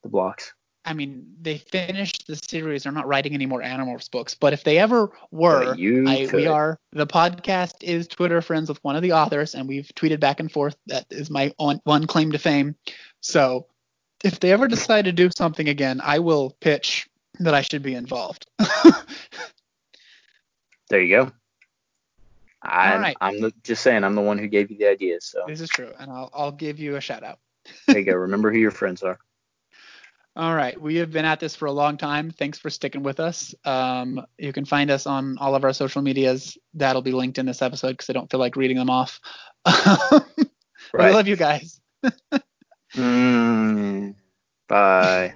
the blocks. I mean, they finished the series. They're not writing any more Animorphs books, but if they ever were, I, we are. The podcast is Twitter friends with one of the authors, and we've tweeted back and forth. That is my on, one claim to fame. So, if they ever decide to do something again, I will pitch that I should be involved. <laughs> there you go. I'm, right. I'm the, just saying, I'm the one who gave you the idea. So this is true, and I'll I'll give you a shout out. there you go. Remember who your friends are. <laughs> All right, we have been at this for a long time. Thanks for sticking with us. Um, you can find us on all of our social medias. That'll be linked in this episode because I don't feel like reading them off. <laughs> right. We love you guys. <laughs> mm, bye.